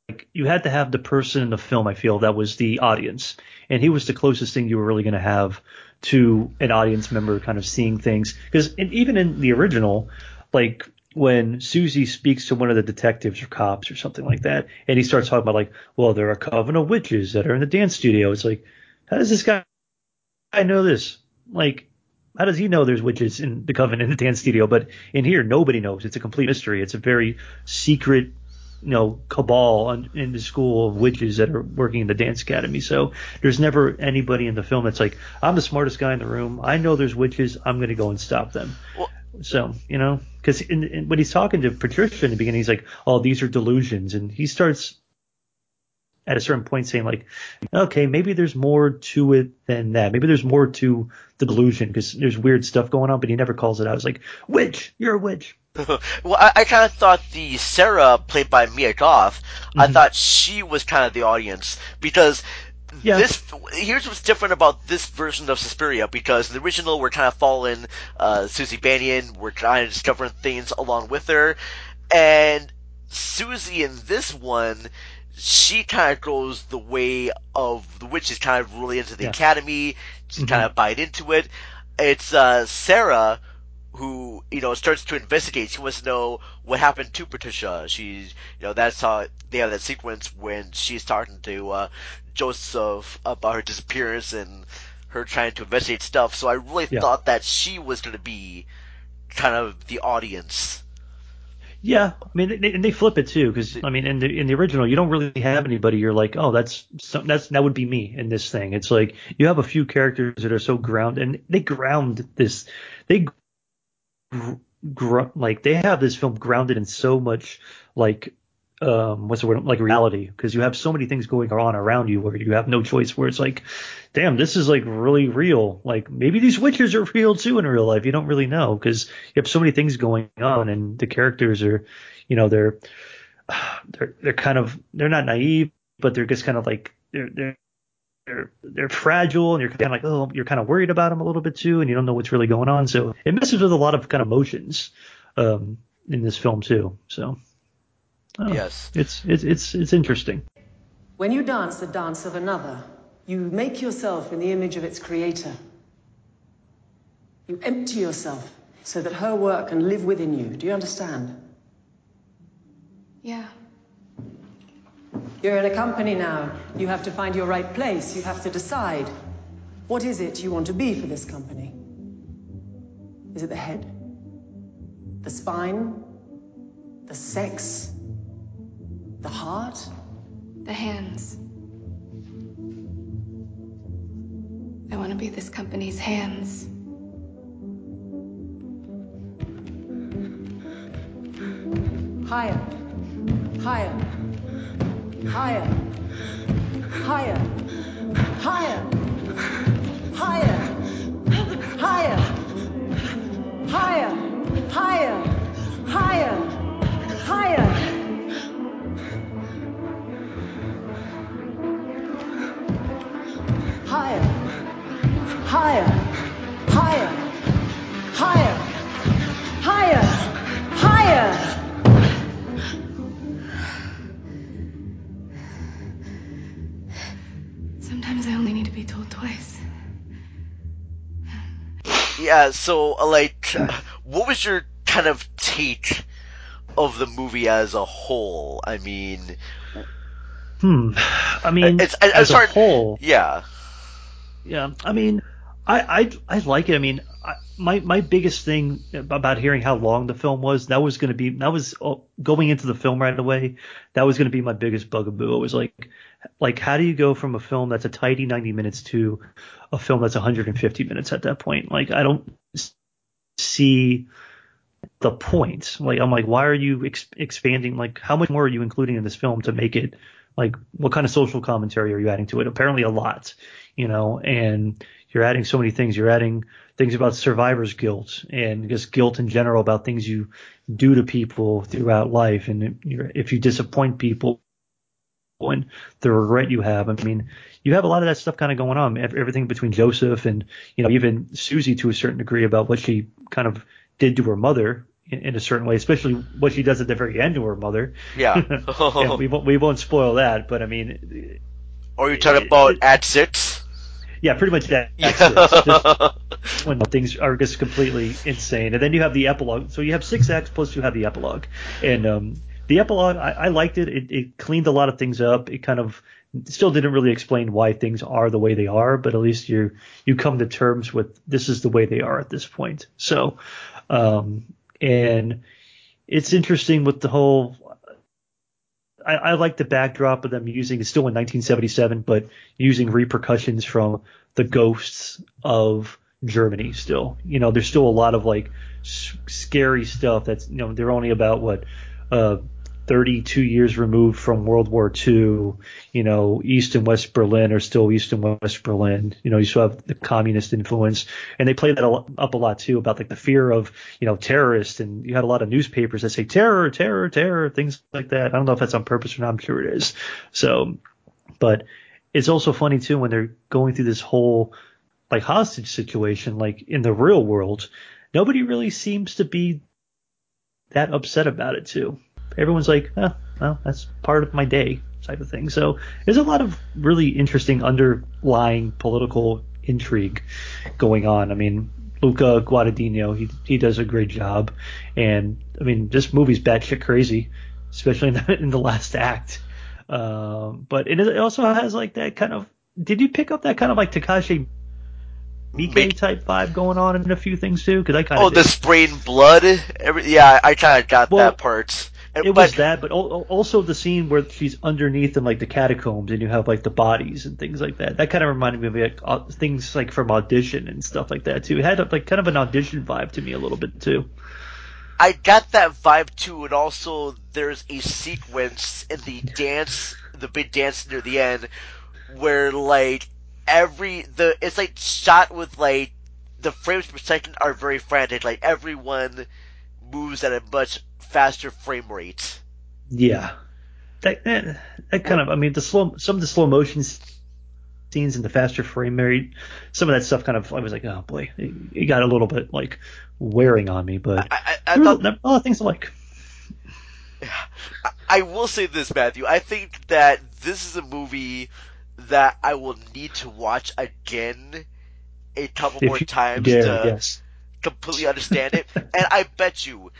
like you had to have the person in the film. I feel that was the audience, and he was the closest thing you were really going to have to an audience member, kind of seeing things. Because even in the original, like when Susie speaks to one of the detectives or cops or something like that, and he starts talking about like, well, there are a coven of witches that are in the dance studio. It's like, how does this guy I know this? Like, how does he know there's witches in the coven in the dance studio? But in here, nobody knows. It's a complete mystery. It's a very secret, you know, cabal on, in the school of witches that are working in the dance academy. So there's never anybody in the film that's like, I'm the smartest guy in the room. I know there's witches. I'm going to go and stop them. so you know, because when he's talking to Patricia in the beginning, he's like, "Oh, these are delusions," and he starts at a certain point saying like, okay, maybe there's more to it than that. Maybe there's more to the delusion because there's weird stuff going on, but he never calls it out. It's like, witch, you're a witch. well, I, I kind of thought the Sarah played by Mia Goth, I Mhm. thought she was kind of the audience because Yeah. this here's what's different about this version of Suspiria because in the original we're kind of following uh, Susie Bannion, we're trying to discover things along with her, and Susie in this one. She kind of goes the way of the witches, kind of really into the Yeah. academy. She's Mhm. kind of bite into it. It's uh, Sarah who you know starts to investigate. She wants to know what happened to Patricia. She's you know that's how they have that sequence when she's talking to uh, Joseph about her disappearance and her trying to investigate stuff. So I really Yeah. thought that she was going to be kind of the audience. Yeah, I mean, they, and they flip it too, because I mean, in the in the original, you don't really have anybody. You're like, oh, that's some, that's that would be me in this thing. It's like you have a few characters that are so ground, and they ground this. They gr- like they have this film grounded in so much like um what's the word like reality because you have so many things going on around you where you have no choice where it's like damn this is like really real. Like maybe these witches are real too in real life. You don't really know because you have so many things going on and the characters are you know they're they're they're kind of they're not naive but they're just kind of like they're they're they're, they're fragile and you're kind of like oh you're kind of worried about them a little bit too and you don't know what's really going on so it messes with a lot of kind of emotions um in this film too so Oh, Yes. It's it's it's it's interesting. When you dance the dance of another, you make yourself in the image of its creator. You empty yourself so that her work can live within you. Do you understand? Yeah. You're in a company now. You have to find your right place. You have to decide. What is it you want to be for this company? Is it the head? The spine? The sex? The heart? The hands. I want to be this company's hands. Higher. Higher. Higher. Higher. Higher. Higher. Higher. Higher. Higher. Higher. Higher. Yeah, so like, what was your kind of take of the movie as a whole? I mean, Hmm. I mean, it's, I, as sorry. a whole, Yeah. yeah. I mean, I I I like it. I mean, I, my my biggest thing about hearing how long the film was that was going to be that was oh, going into the film right away. That was going to be my biggest bugaboo. It was like like how do you go from a film that's a tidy 90 minutes to a film that's 150 minutes at that point? Like I don't see the point. Like I'm like, why are you ex- expanding? Like, how much more are you including in this film to make it like what kind of social commentary are you adding to it? Apparently a lot, you know, and you're adding so many things. You're adding things about survivor's guilt and just guilt in general about things you do to people throughout life. And if you disappoint people and the regret you have, I mean, you have a lot of that stuff kind of going on. Everything between Joseph and, you know, even Susie to a certain degree about what she kind of did to her mother in, in a certain way, especially what she does at the very end to her mother. Yeah. Yeah, we won't we won't spoil that, but I mean, Or you talking about at six? yeah, pretty much that. Yeah. when things are just completely insane, and then you have the epilogue. So you have six acts plus you have the epilogue, and um, the epilogue I, I liked it. it. It cleaned a lot of things up. It kind of still didn't really explain why things are the way they are, but at least you you come to terms with this is the way they are at this point. So, um, and it's interesting with the whole I, I like the backdrop of them using it's still in 1977, but using repercussions from the ghosts of Germany. Still, you know, there's still a lot of like s- scary stuff. That's you know they're only about what uh 32 years removed from World War II. You know, East and West Berlin are still East and West Berlin. You know, you still have the communist influence, and they play that up a lot too about like the fear of you know terrorists. And you had a lot of newspapers that say terror, terror, terror, things like that. I don't know if that's on purpose or not. I'm sure it is. So, but it's also funny too when they're going through this whole like hostage situation, like in the real world, nobody really seems to be that upset about it too. Everyone's like, oh, well, that's part of my day type of thing. So there's a lot of really interesting underlying political intrigue going on. I mean, Luca Guadagnino, he he does a great job, and I mean, this movie's batshit crazy, especially in the, in the last act. Um, but it, it also has like that kind of. Did you pick up that kind of like Takashi Miike type vibe going on in a few things too. Because I kind of Oh, of the spraying blood. Every yeah, I kind of got Well, that part. It but was that, but al- al- also the scene where she's underneath in like the catacombs and you have like the bodies and things like that. That kind of reminded me of like uh, things like from audition and stuff like that too. It had like kind of an audition vibe to me a little bit too. I got that vibe too, and also there's a sequence in the dance, the big dance near the end, where like every the it's like shot with like the frames per second are very frantic. Like everyone moves at a much faster frame rate. Yeah, that that, that kind of I mean the slow some of the slow motion scenes and the faster frame rate, some of that stuff kind of I was like oh boy, it, it got a little bit like wearing on me, but I, I there were thought a lot of things I like. I will say this, Matthew. I think that this is a movie that I will need to watch again a couple If more times dare, to yes. completely understand it. and I bet you,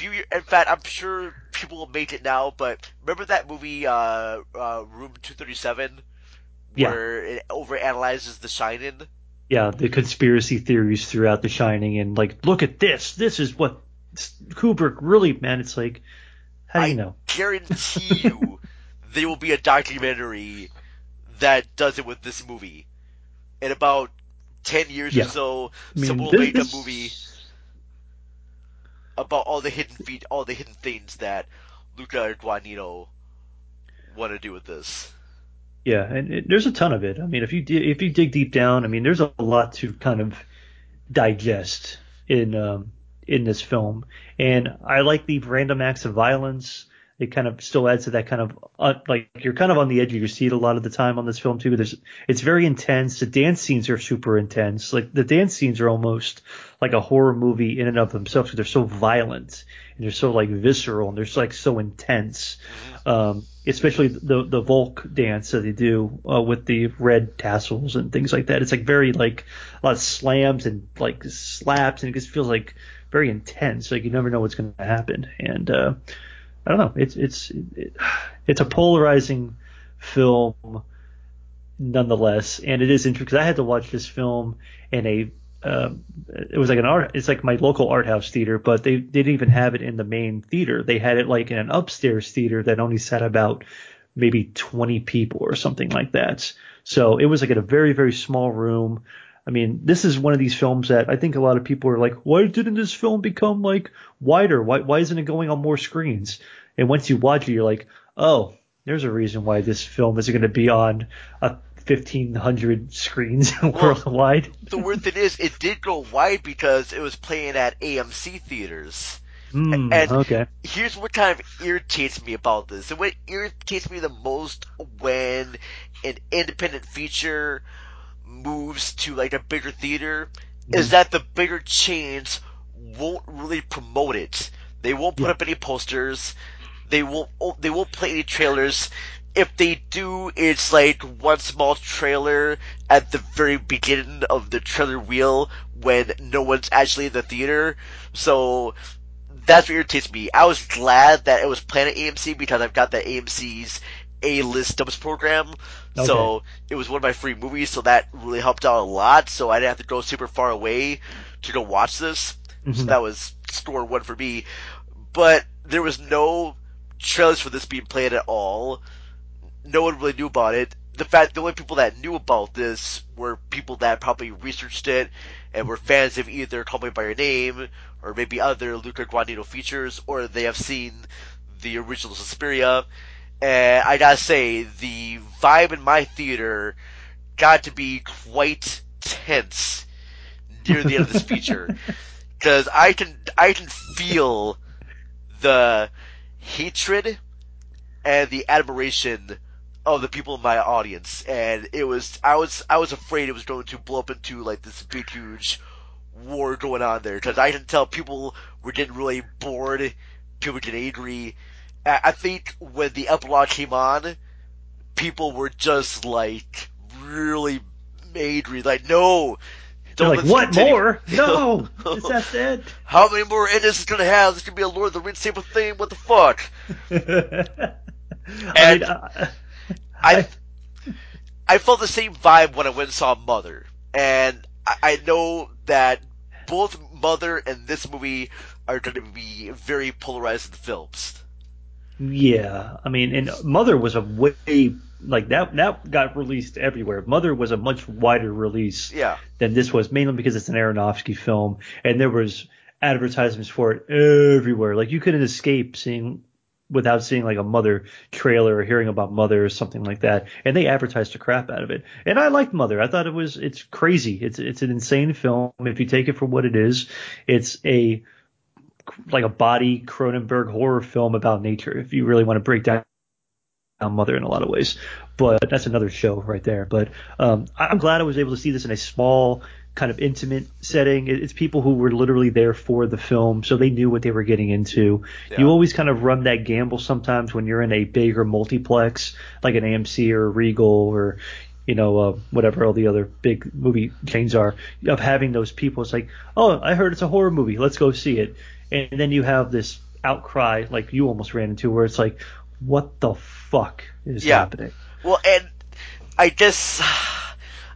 few year, in fact, I'm sure people will make it now. But remember that movie, uh, uh, Room 237, Yeah. where it overanalyzes The Shining. yeah, the conspiracy theories throughout The Shining, and like, look at this. This is what Kubrick really meant. It's like, how do you know? Guarantee you, there will be a documentary that does it with this movie. In about ten years Yeah. or so, I mean, someone will make a movie about all the hidden feet, all the hidden things that Luca Guadagnino want to do with this. Yeah, and it, there's a ton of it. I mean, if you if you dig deep down, I mean, there's a lot to kind of digest in um, in this film, and I like the random acts of violence. It kind of still adds to that kind of uh, like you're kind of on the edge of your seat a lot of the time on this film too. But there's it's very intense. The dance scenes are super intense. Like the dance scenes are almost like a horror movie in and of themselves. They're so violent and they're so like visceral and they're so, like so intense. Um, especially the the Volk dance that they do uh, with the red tassels and things like that. It's like very like a lot of slams and like slaps, and it just feels like very intense. Like you never know what's going to happen. And uh, I don't know. It's it's it, it's a polarizing film nonetheless, and it is interesting because I had to watch this film in a um, it was like an art. It's like my local art house theater, but they, they didn't even have it in the main theater. They had it like in an upstairs theater that only sat about maybe 20 people or something like that. So it was like in a very very small room. I mean, this is one of these films that I think a lot of people are like, why didn't this film become like wider? Why why isn't it going on more screens? And once you watch it, you're like, oh, there's a reason why this film isn't going to be on a 1500 screens worldwide. The weird thing is, it did go wide because it was playing at AMC theaters. Hmm, and okay. here's what kind of irritates me about this. And what irritates me the most when an independent feature moves to like a bigger theater is Mhm. that the bigger chains won't really promote it. They won't put Yeah. up any posters. They won't. They won't play any trailers. If they do, it's like one small trailer at the very beginning of the trailer wheel when no one's actually in the theater. So that's what irritates me. I was glad that it was Planet AMC because I've got the AMC's A-list dubs program. So it was one of my free movies, so that really helped out a lot. So I didn't have to go super far away to go watch this. So Mhm. that was score one for me. But there was no trailers for this being played at all. No one really knew about it. The fact the only people that knew about this were people that probably researched it and were fans of either Call Me by Your Name or maybe other Luca Guadagnino features, or they have seen the original Suspiria. And I gotta say, the vibe in my theater got to be quite tense near the end of this feature because I can I can feel the hatred and the admiration of the people in my audience, and it was I was I was afraid it was going to blow up into like this big huge war going on there because I can tell people were getting really bored, people were getting angry. I I think when the epilogue came on, people were just like really angry, like no. They're don't like, what continue." more? No, is that it? How many more endings is gonna have? This could be a Lord of the Rings type of thing. What the fuck? I mean, uh, I I felt the same vibe when I went and saw Mother, and I, I know that both Mother and this movie are going to be very polarized films. Yeah, I mean, and Mother was a way like that. That got released everywhere. Mother was a much wider release Yeah. than this was, mainly because it's an Aronofsky film, and there was advertisements for it everywhere. Like you couldn't escape seeing without seeing like a Mother trailer or hearing about Mother or something like that. And they advertised the crap out of it. And I liked Mother. I thought it was it's crazy. It's it's an insane film if you take it for what it is. It's a like a body Cronenberg horror film about nature. If you really want to break down Mother in a lot of ways, but that's another show right there. But um, I'm glad I was able to see this in a small, kind of intimate setting. It's people who were literally there for the film, so they knew what they were getting into. You always kind of run that gamble sometimes when you're in a bigger multiplex, like an AMC or a Regal or you know, uh, whatever all the other big movie chains are, of having those people. It's like, oh, I heard it's a horror movie. Let's go see it. And then you have this outcry, like you almost ran into, where it's like, what the fuck is Yeah. happening? Well, and I guess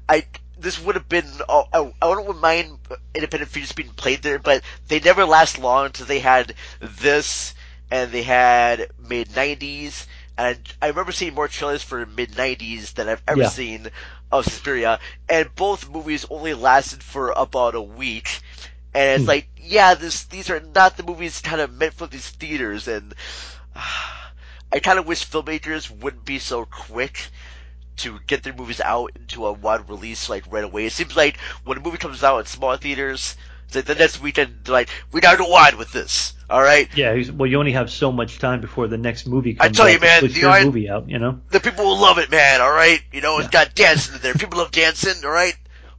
I this would have been oh, I, I wouldn't mind independent features being played there, but they never last long until they had this and they had Mid90s. And I remember seeing more trailers for Mid90s than I've ever Yeah. seen of Suspiria, and both movies only lasted for about a week. And it's Hmm. like, yeah, this these are not the movies kind of meant for these theaters, and I kind of wish filmmakers wouldn't be so quick to get their movies out into a wide release like right away. It seems like when a movie comes out in small theaters, it's like the next weekend like, we gotta go wide with this. All right, Yeah, well, you only have so much time before the next movie I comes tell out you, to man, push the movie out, you know? the people will love it, man. All right, you know it's got dancing in there. People love dancing. All right,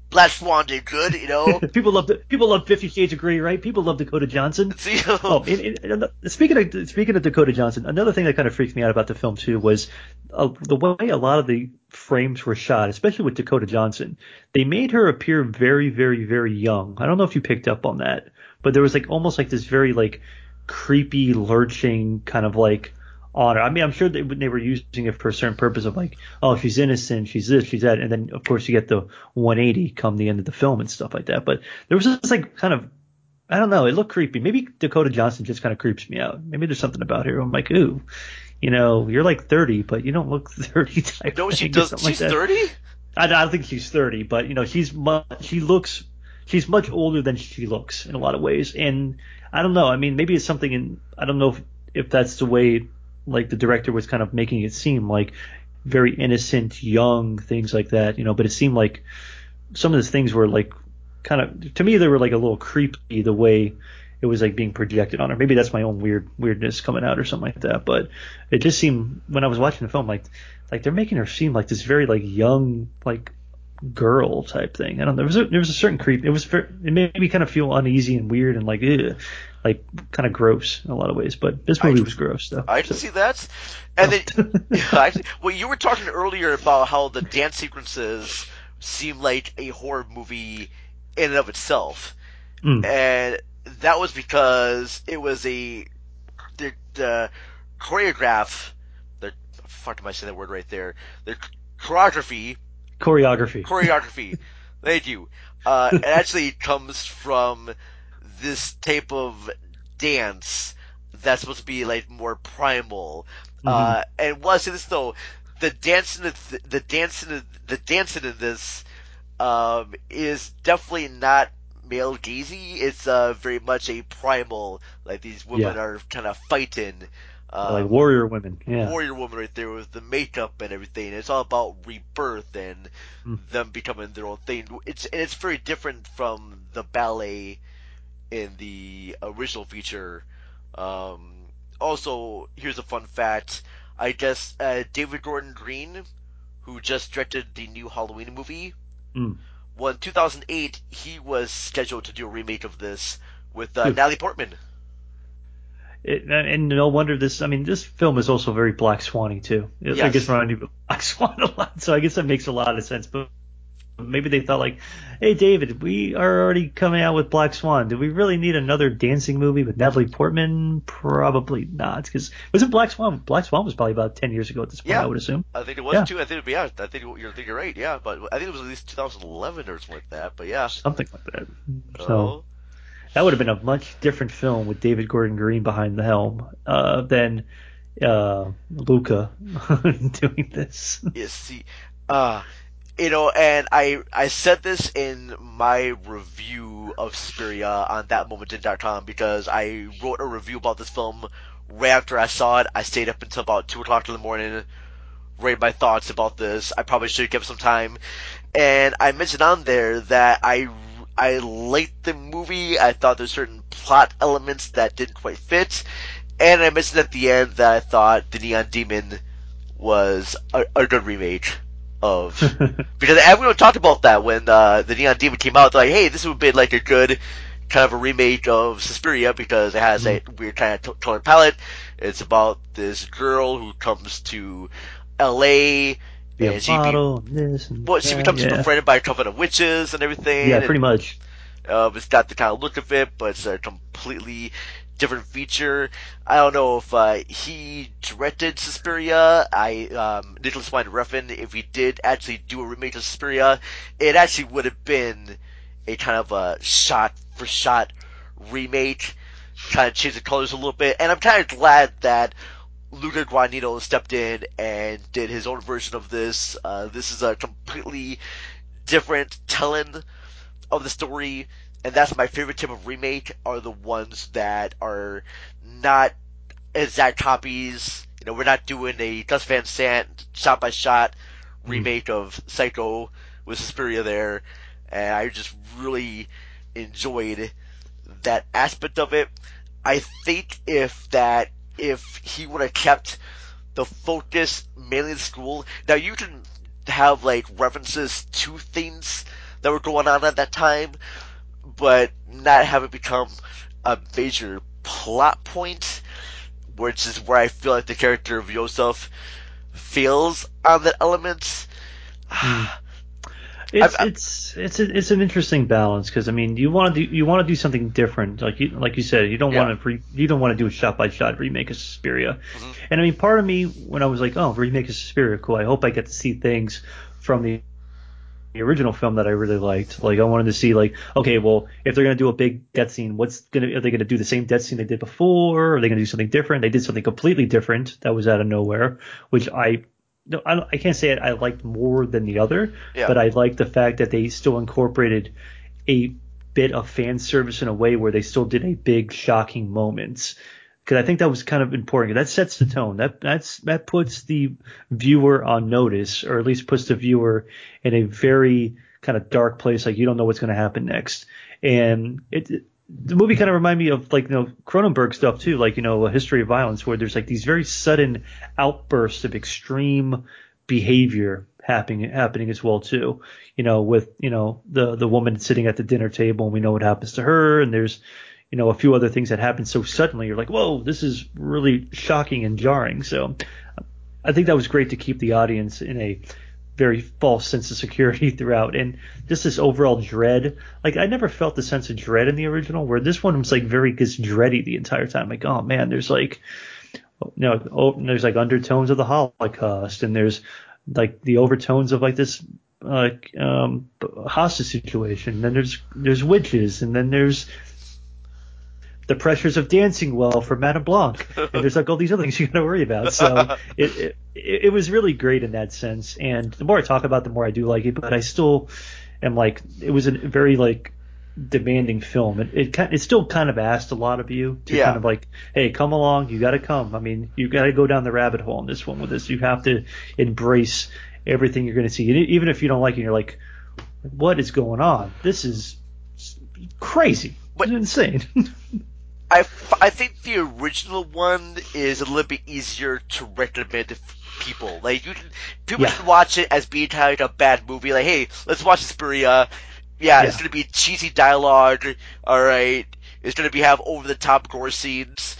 Black Swan did good. You know, people love the, people love Fifty Shades of Grey, right? People love Dakota Johnson. Oh, and, and, and speaking of speaking of Dakota Johnson, another thing that kind of freaked me out about the film too was uh, the way a lot of the frames were shot, especially with Dakota Johnson. They made her appear very, very, very young. I don't know if you picked up on that, but there was like almost like this very like creepy, lurching kind of like honor. I mean, I'm sure they, they were using it for a certain purpose of like, oh, she's innocent, she's this, she's that, and then of course you get the 180 come the end of the film and stuff like that. But there was this like kind of, I don't know, it looked creepy. Maybe Dakota Johnson just kind of creeps me out. Maybe there's something about her. I'm like, ooh, you know, you're like 30, but you don't look 30 type. no, she does. like She's that. thirty. I, I don't think she's 30, but you know, she's much, she looks, she's much older than she looks in a lot of ways. And I don't know. I mean, maybe it's something in, I don't know if, if that's the way, like the director was kind of making it seem like very innocent, young, things like that, you know, but it seemed like some of the things were like kind of, to me, they were like a little creepy the way it was like being projected on her. Maybe that's my own weird weirdness coming out or something like that. But it just seemed when I was watching the film, like like they're making her seem like this very like young like girl type thing. I don't know. There was a, there was a certain creep. It was ver it made me kind of feel uneasy and weird and like ugh, like kind of gross in a lot of ways. But this movie was gross though. I can see that. And then, yeah, I, well, you were talking earlier about how the dance sequences seem like a horror movie in and of itself, Mm. and that was because it was a the, the choreograph. The fuck am I saying that word right there? The choreography Choreography. choreography. Thank you. Uh, it actually comes from this type of dance that's supposed to be like more primal. Uh, and I this though, the dancing, the, the dancing, the dancing in this um, is definitely not male gazy. It's uh, very much a primal. Like these women Yeah. are kind of fighting. Um, like warrior women. Yeah. warrior woman right there with the makeup and everything. It's all about rebirth and Mm. them becoming their own thing. It's and it's very different from the ballet in the original feature. Um, also, here's a fun fact. I guess uh, David Gordon Green, who just directed the new Halloween movie, Mm. well, in 2008 he was scheduled to do a remake of this with uh, Natalie Portman. It, and no wonder this. I mean, this film is also very Black Swanny too. It, I guess me of Black Swan a lot. So I guess that makes a lot of sense. But maybe they thought like, "Hey, David, we are already coming out with Black Swan. Do we really need another dancing movie with Natalie Portman? Probably not, because wasn't Black Swan? Black Swan was probably about ten years ago at this point. Yeah. I would assume. I think it was Yeah. too. I think yeah. I think you're thinking right. Yeah, but I think it was at least 2011 or something like that. But yeah. Something like that. Oh. So that would have been a much different film with David Gordon Green behind the helm uh, than uh, Luca doing this. Yeah, see, uh, you know, and I I said this in my review of Suspiria on thatmomentin.com because I wrote a review about this film right after I saw it. I stayed up until about two o'clock in the morning, writing my thoughts about this. I probably should kept some time, and I mentioned on there that I I liked the movie. I thought there's certain plot elements that didn't quite fit, and I mentioned at the end that I thought the Neon Demon was a, a good remake of because everyone talked about that when uh, the Neon Demon came out. They're like, hey, this would be like a good kind of a remake of Suspiria because it has a weird kind of t- tone palette. It's about this girl who comes to L.A. Be and she be- model, this and well, she that, becomes yeah. befriended by a couple of witches and everything. Yeah, and- pretty much. uh, it's got the kind of look of it, but it's a completely different feature. I don't know if uh, he directed Suspiria. I um, Nicolas Winding Refn, if he did actually do a remake of Suspiria, it actually would have been a kind of a shot for shot remake. Kind of change the colors a little bit, and I'm kind of glad that Luca Guadagnino stepped in and did his own version of this. Uh, this is a completely different telling of the story, and that's my favorite type of remake are the ones that are not exact copies. You know, we're not doing a Gus Van Sant shot by shot remake of Psycho with Suspiria there, and I just really enjoyed that aspect of it. I think if that if he would have kept the focus mainly in school, now you can have like references to things that were going on at that time, but not have it become a major plot point, which is where I feel like the character of Yosef feels on that element. Hmm. It's it's it's a, it's an interesting balance because I mean you want to do you want to do something different. Like you like you said you don't Yeah. want to re, you don't want to do a shot by shot remake of Suspiria, mm-hmm. and I mean part of me when I was like oh remake of Suspiria cool. I hope I get to see things from the the original film that I really liked like I wanted to see like okay well if they're gonna do a big death scene what's gonna are they gonna do the same death scene they did before are they gonna do something different they did something completely different that was out of nowhere which I no, I, I can't say it, I liked more than the other, Yeah. but I liked the fact that they still incorporated a bit of fan service in a way where they still did a big shocking moments. Because I think that was kind of important. That sets the tone. That that's that puts the viewer on notice, or at least puts the viewer in a very kind of dark place. Like you don't know what's going to happen next. And it, the movie kind of reminded me of like you know Cronenberg stuff too, like you know A History of Violence, where there's like these very sudden outbursts of extreme behavior happening happening as well too. You know, with you know the the woman sitting at the dinner table, and we know what happens to her, and there's you know a few other things that happen so suddenly. You're like, whoa, this is really shocking and jarring. So I think that was great to keep the audience in a very false sense of security throughout and just this overall dread like i never felt the sense of dread in the original where this one was like very just dready the entire time like oh man there's like you know oh, there's like undertones of the holocaust and there's like the overtones of like this like um hostage situation and then there's there's witches and then there's the pressures of dancing well for Madame Blanc, and there's like all these other things you got to worry about. So it, it it was really great in that sense. And the more I talk about, it, the more I do like it. But I still am like, it was a very like demanding film. It it, it still kind of asked a lot of you to Yeah. kind of like, hey, come along, you got to come. I mean, you got to go down the rabbit hole in this one with this. You have to embrace everything you're going to see, and even if you don't like it, you're like, what is going on? This is crazy. It's insane. I, f- I think the original one is a little bit easier to recommend to f- people. Like you can people Yeah. can watch it as being kind of like a bad movie. Like, hey, let's watch Suspiria. Yeah, it's gonna be cheesy dialogue. All right, it's gonna be have over the top gore scenes.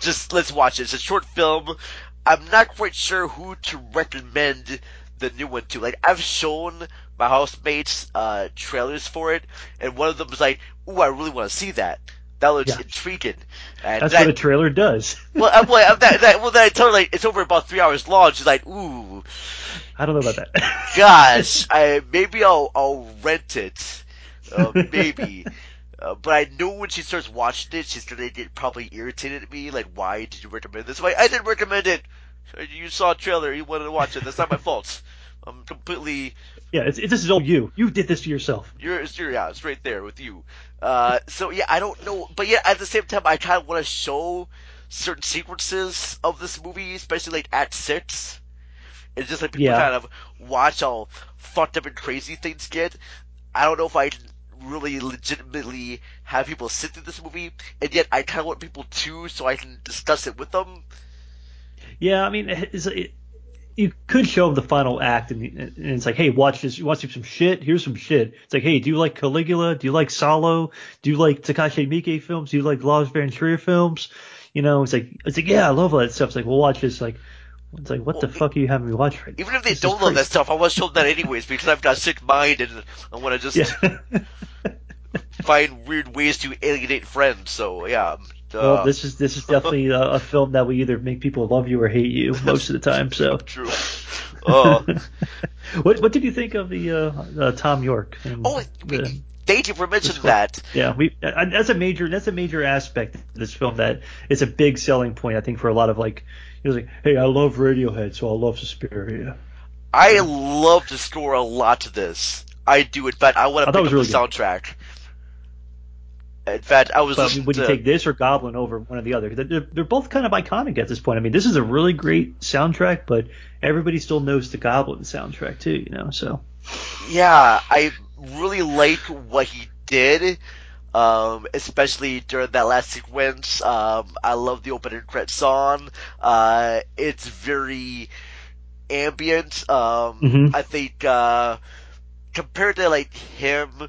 Just let's watch it. It's a short film. I'm not quite sure who to recommend the new one to. Like I've shown my housemates uh, trailers for it, and one of them was like, "Ooh, I really want to see that. That looks Yeah. intriguing." And That's that, what a trailer does. well, I'm like, I'm that, that, well, then I tell her like it's over about three hours long. She's like, "Ooh, I don't know about that. gosh, I maybe I'll I'll rent it, uh, maybe." Uh, but I know when she starts watching it, she's gonna get probably irritated at me. Like, why did you recommend this? Like, I didn't recommend it. You saw a trailer, you wanted to watch it. That's not my fault. I'm completely. Yeah, it's, it's, this is all you. You did this to yourself. You're, it's, you're yeah, it's right there with you. Uh, so yeah, I don't know, but yeah, at the same time, I kind of want to show certain sequences of this movie, especially like at Six. It's just like people Yeah. kind of watch how fucked up and crazy things get. I don't know if I can really legitimately have people sit through this movie, and yet I kind of want people to, so I can discuss it with them. Yeah, I mean, it's, it, you could show them the final act, and, and it's like, hey, watch this. You want to see some shit? Here's some shit. It's like, hey, do you like Caligula? Do you like Salò? Do you like Takashi Miike films? Do you like Lars von Trier films? You know, it's like, it's like, yeah, I love all that stuff. It's like, well, watch this. Like, it's like, what the fuck are you having me watch right now? Even if they This don't love that stuff, I want to show them that anyways because I've got a sick mind and I want to just Yeah. find weird ways to alienate friends. So yeah. Well, uh, this is this is definitely a, a film that will either make people love you or hate you most of the time. So. True. Oh. what what did you think of the uh, uh, Thom Yorke? and Oh, the- Thank you for mentioning that. Yeah, we uh, that's a major that's a major aspect of this film that is a big selling point I think for a lot of like you know like hey I love Radiohead so I love Suspiria. I love the score a lot to this. I do. In fact, I want to thought pick up was the really soundtrack. In fact, I was But would you take this or Goblin over one or the other? They're, they're both kind of iconic at this point. I mean, this is a really great soundtrack, but everybody still knows the Goblin soundtrack too, you know. So Yeah, I really like what he did, um, especially during that last sequence. Um, I love the opening credit song. Uh, it's very ambient. Um, Mhm. I think uh, compared to like him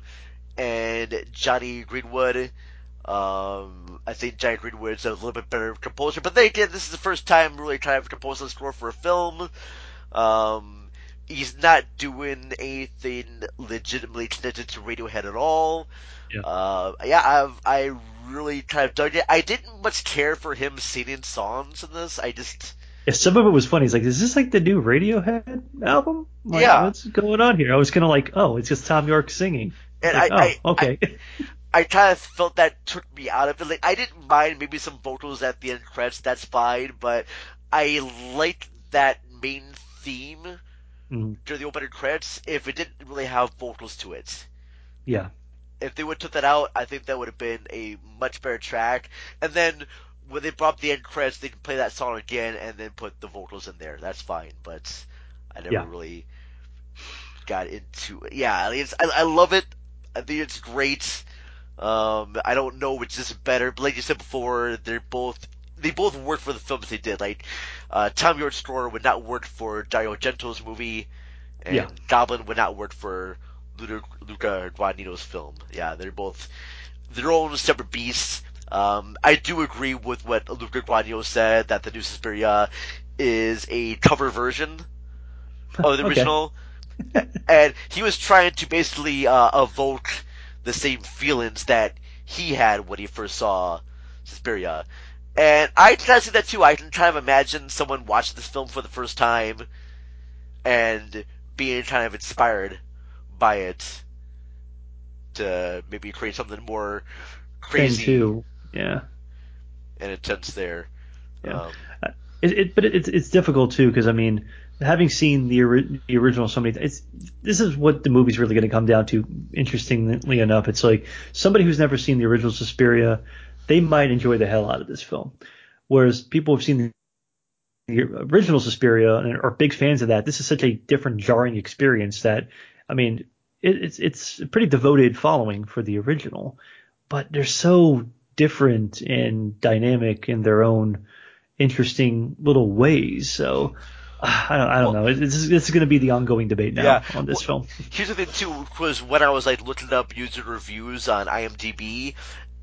and Jonny Greenwood. Um, I think Jonny Greenwood's a little bit better composer, but then again, this is the first time really trying to compose a score for a film. Um, he's not doing anything legitimately connected to Radiohead at all. Yeah. Uh, yeah, I've, I really kind of dug it. I didn't much care for him singing songs in this. I just, yeah, some of it was funny. He's like, is this like the new Radiohead album? Like, Yeah. what's going on here? I was kind of like, oh, it's just Thom Yorke singing. And Like, I, oh, okay. I kind of felt that took me out of it. Like, I didn't mind maybe some vocals at the end credits, that's fine, but I liked that main theme Mhm. during the opening credits if it didn't really have vocals to it. yeah. If they would have took that out, I think that would have been a much better track. And then when they brought up the end credits, they could play that song again and then put the vocals in there. That's fine, but I never Yeah. really got into it. Yeah, I, I love it. I think it's great. Um, I don't know which is better, but like you said before, they're both they both work for the films they did. Like uh, Thom Yorke's score would not work for Dario Argento's movie, and Yeah. Goblin would not work for Luca, Luca Guadagnino's film. Yeah, they're both their own separate beasts. Um, I do agree with what Luca Guadagnino said that the new Suspiria is a cover version of the Okay. original, and he was trying to basically uh, evoke the same feelings that he had when he first saw Suspiria. And I kind of see that too. I can kind of imagine someone watching this film for the first time and being kind of inspired by it to maybe create something more crazy too. Yeah. and intense there. Yeah. Um, It, it, but it's it's difficult too because I mean, having seen the the original so many, it's this is what the movie's really going to come down to. Interestingly enough, it's like somebody who's never seen the original Suspiria, they might enjoy the hell out of this film, whereas people who've seen the original Suspiria and are big fans of that, this is such a different, jarring experience that I mean, it, it's it's a pretty devoted following for the original, but they're so different and dynamic in their own interesting little ways. So I don't, I don't know. This is, this is going to be the ongoing debate now Yeah. on this film. Here's the thing too, was when I was like looking up user reviews on IMDb,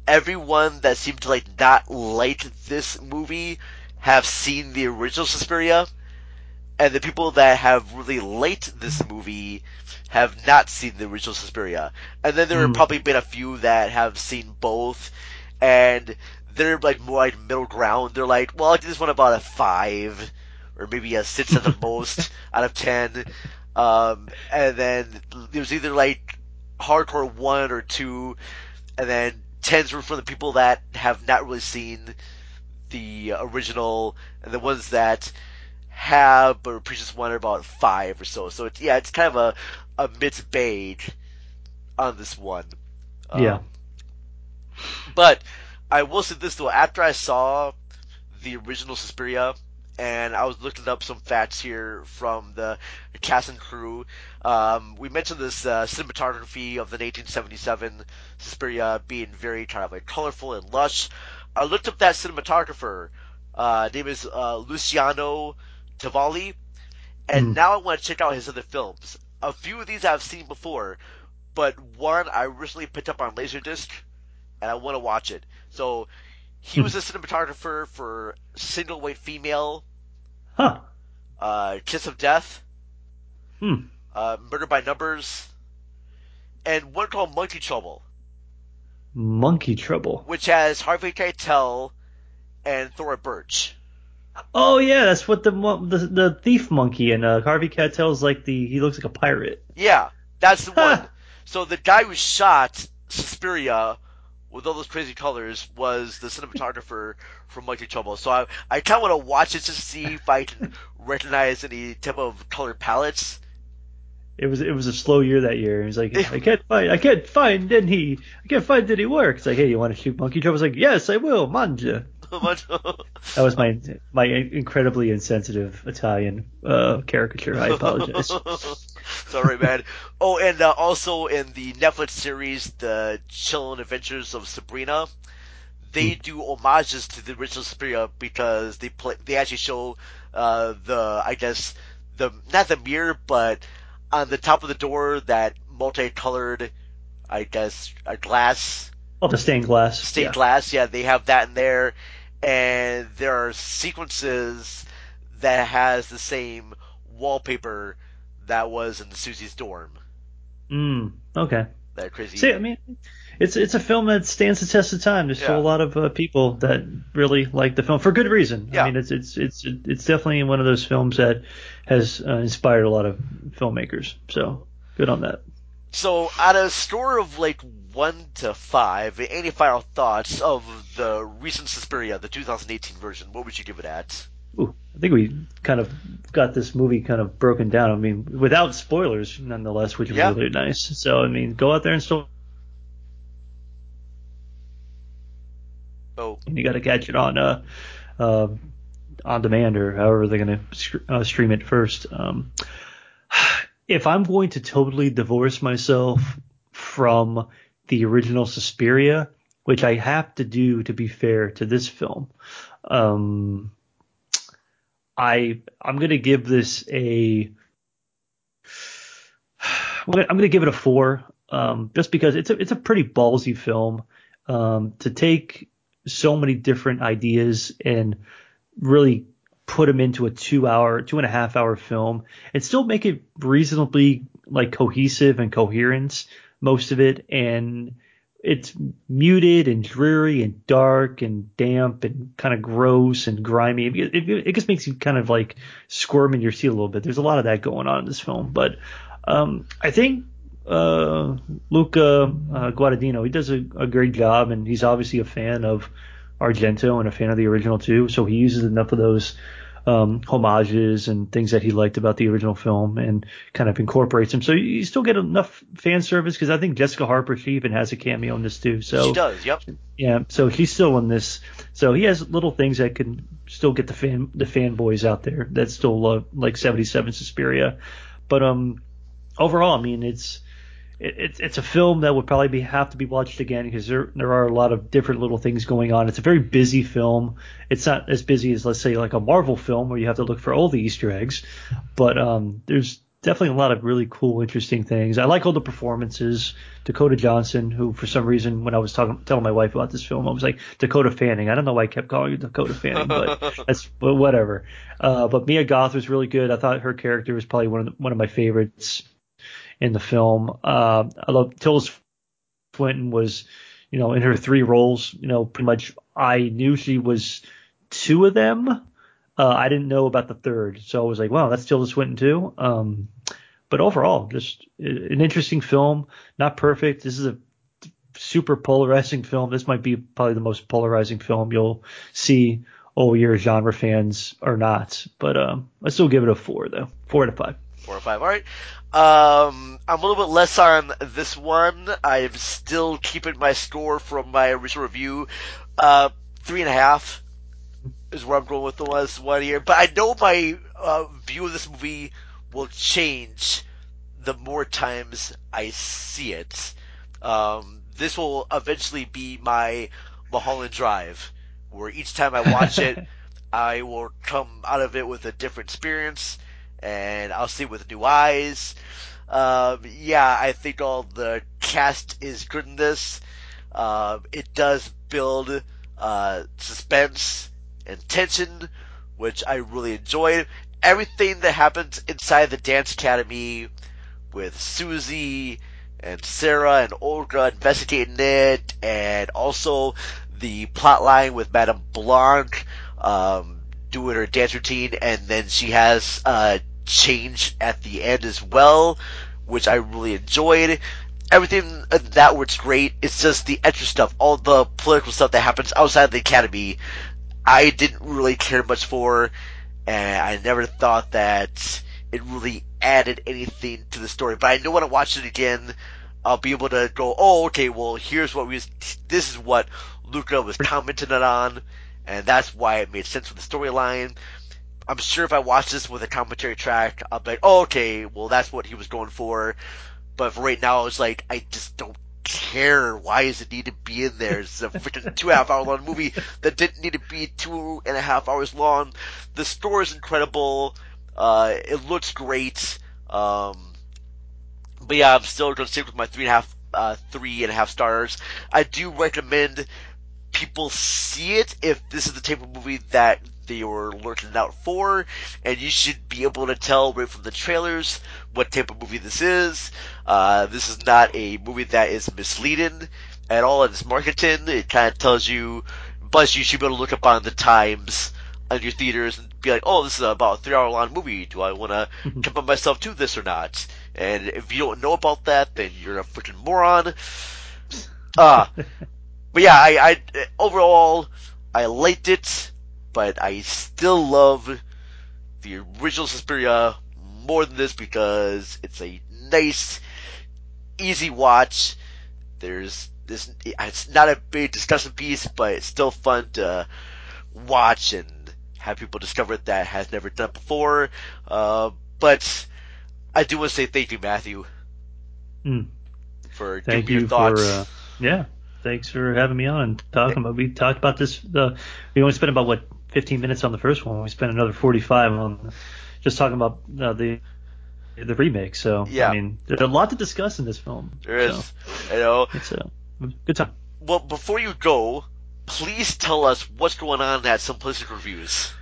everyone that seemed to like not like this movie have seen the original Suspiria, and the people that have really liked this movie have not seen the original Suspiria. And then there have Hmm. probably been a few that have seen both, and they're like more like middle ground. They're like, well, I give this one about a five, or maybe a six at the most out of ten. Um, and then there's either like hardcore one or two, and then tens were from the people that have not really seen the original, and the ones that have but previous one are about five or so. So it's yeah, it's kind of a a mixed bag on this one. Um, Yeah. But I will say this though, after I saw the original Suspiria, and I was looking up some facts here from the cast and crew. Um, we mentioned this uh, cinematography of the 1977 Suspiria being very kind of like colorful and lush. I looked up that cinematographer. Uh, name is uh, Luciano Tovoli, and now I want to check out his other films. A few of these I've seen before, but one I recently picked up on Laserdisc, and I want to watch it. So he was a cinematographer for Single White Female, Huh. uh, Kiss of Death, Hmm. uh, Murder by Numbers, and one called Monkey Trouble, Monkey Trouble. which has Harvey Keitel and Thora Birch. Oh yeah, that's what the the, the thief monkey and uh, Harvey Keitel's like the he looks like a pirate. Yeah, that's the one. So the guy who shot Suspiria with all those crazy colors was the cinematographer from Monkey Trouble. So I, I kind of want to watch it to see if I can recognize any type of color palettes. It was it was a slow year that year. He's like, I can't find I can't find any I can't find any work. It's like, hey, you want to shoot Monkey Trouble? It's like, yes, I will, manja. That was my my incredibly insensitive Italian uh, caricature. I apologize. Sorry, man. Oh, and uh, also in the Netflix series, The Chilling Adventures of Sabrina, they do homages to the original Suspiria because they play, they actually show uh, the, I guess, the not the mirror, but on the top of the door that multicolored, I guess, a glass Oh, the stained glass. stained Yeah. glass. Yeah, they have that in there, and there are sequences that has the same wallpaper that was in Susie's dorm. Mm, okay. That crazy. See, I mean, it's it's a film that stands the test of time. There's still a lot of uh, people that really like the film for good reason. Yeah. I mean, it's it's it's it's definitely one of those films that has uh, inspired a lot of filmmakers. So good on that. So, at a score of like one to five, any final thoughts of the recent Suspiria, the 2018 version? What would you give it at? Ooh, I think we kind of got this movie kind of broken down. I mean, without spoilers, nonetheless, which was Yeah. really nice. So, I mean, go out there and still. Oh. And You got to catch it on uh, uh, on demand or however they're going to uh, stream it first. Um, if I'm going to totally divorce myself from the original Suspiria, which I have to do to be fair to this film, um, I I'm gonna give this a I'm gonna, I'm gonna give it a four, um, just because it's a it's a pretty ballsy film. Um, to take so many different ideas and really put them into a two hour two and a half hour film and still make it reasonably like cohesive and coherent most of it and it's muted and dreary and dark and damp and kind of gross and grimy. It, it, it just makes you kind of like squirm in your seat a little bit. There's a lot of that going on in this film, but um, I think uh, Luca uh, Guadagnino he does a, a great job, and he's obviously a fan of Argento and a fan of the original too. So he uses enough of those um, homages and things that he liked about the original film and kind of incorporates them. So you still get enough fan service because I think Jessica Harper she even has a cameo in this too. So she does, yep. yeah, so he's still in this. So he has little things that can still get the fan the fanboys out there that still love like 77 Suspiria. But um overall, I mean it's it, it's it's a film that would probably be have to be watched again because there there are a lot of different little things going on. It's a very busy film. It's not as busy as let's say like a Marvel film where you have to look for all the Easter eggs, but um there's definitely a lot of really cool, interesting things. I like all the performances. Dakota Johnson, who for some reason when I was talking telling my wife about this film, I was like Dakota Fanning. I don't know why I kept calling you Dakota Fanning, but that's but whatever. Uh, but Mia Goth was really good. I thought her character was probably one of the, one of my favorites in the film. Uh, I love Tilda Swinton was, you know, in her three roles. You know, pretty much I knew she was two of them. Uh, I didn't know about the third, so I was like, wow, that's Tilda Swinton too. Um, but overall, just an interesting film. Not perfect. This is a super polarizing film. This might be probably the most polarizing film you'll see all year, genre fans or not. But um, I still give it a four though, four out of five. Four or five. All right. Um, I'm a little bit less on this one. I'm still keeping my score from my original review. Uh, three and a half is where I'm going with the last one here. But I know my uh, view of this movie will change the more times I see it. Um, this will eventually be my Mulholland Drive, where each time I watch it, I will come out of it with a different experience, and I'll see it with new eyes. Um, yeah, I think all the cast is good in this. Um, it does build uh, suspense and tension, which I really enjoyed. Everything that happens inside the dance academy with Susie and Sarah and Olga investigating it, and also the plot line with Madame Blanc um, doing her dance routine, and then she has a change at the end as well, which I really enjoyed. Everything that was great. It's just the extra stuff, all the political stuff that happens outside of the academy. I didn't really care much for, and I never thought that it really added anything to the story. But I know when I watch it again, I'll be able to go, oh, okay, well, here's what we, this is what Luca was commenting on, and that's why it made sense with the storyline. I'm sure if I watch this with a commentary track, I'll be like, oh, okay, well, that's what he was going for. But for right now, it's like, I just don't care. Why does it need to be in there? It's a freaking two and a half hour long movie that didn't need to be two and a half hours long. The story is incredible. Uh, it looks great. Um, but yeah, I'm still going to stick with my three and a half, uh, three and a half stars. I do recommend people see it if this is the type of movie that they were looking out for, and you should be able to tell right from the trailers what type of movie this is. Uh, this is not a movie that is misleading at all in its marketing. It kind of tells you, plus you should be able to look up on the times on your theaters and be like, oh, this is about a three hour long movie. Do I want to commit myself to this or not? And if you don't know about that, then you're a freaking moron. Uh, but yeah, I, I, overall, I liked it, but I still love the original Suspiria more than this because it's a nice, easy watch. There's this, it's not a big discussion piece, but it's still fun to watch and have people discover it that has never done before. Uh, but I do want to say thank you, Matthew, Mm. for Thank giving me you your thoughts. for uh, yeah. Thanks for having me on and talking about. We talked about this. Uh, we only spent about what 15 minutes on the first one. We spent another 45 on just talking about uh, the the remake. So Yeah. I mean, there's a lot to discuss in this film. There is, So, you know. it's a good time. Well, before you go, please tell us what's going on at Simplistic Reviews.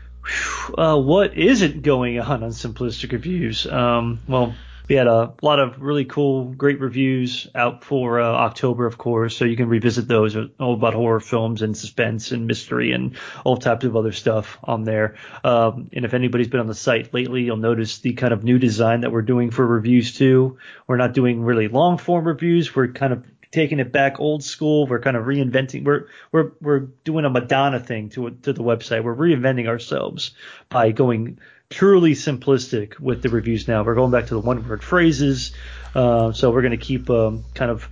uh, what isn't going on on Simplistic Reviews? Um, well, we had a lot of really cool, great reviews out for uh, October, of course, so you can revisit those. All about horror films and suspense and mystery and all types of other stuff on there. Um, and if anybody's been on the site lately, you'll notice the kind of new design that we're doing for reviews too. We're not doing really long form reviews. We're kind of taking it back old school. We're kind of reinventing. We're we're we're doing a Madonna thing to to the website. We're reinventing ourselves by going truly simplistic with the reviews now. We're going back to the one word phrases. Uh, so we're going to keep um, kind of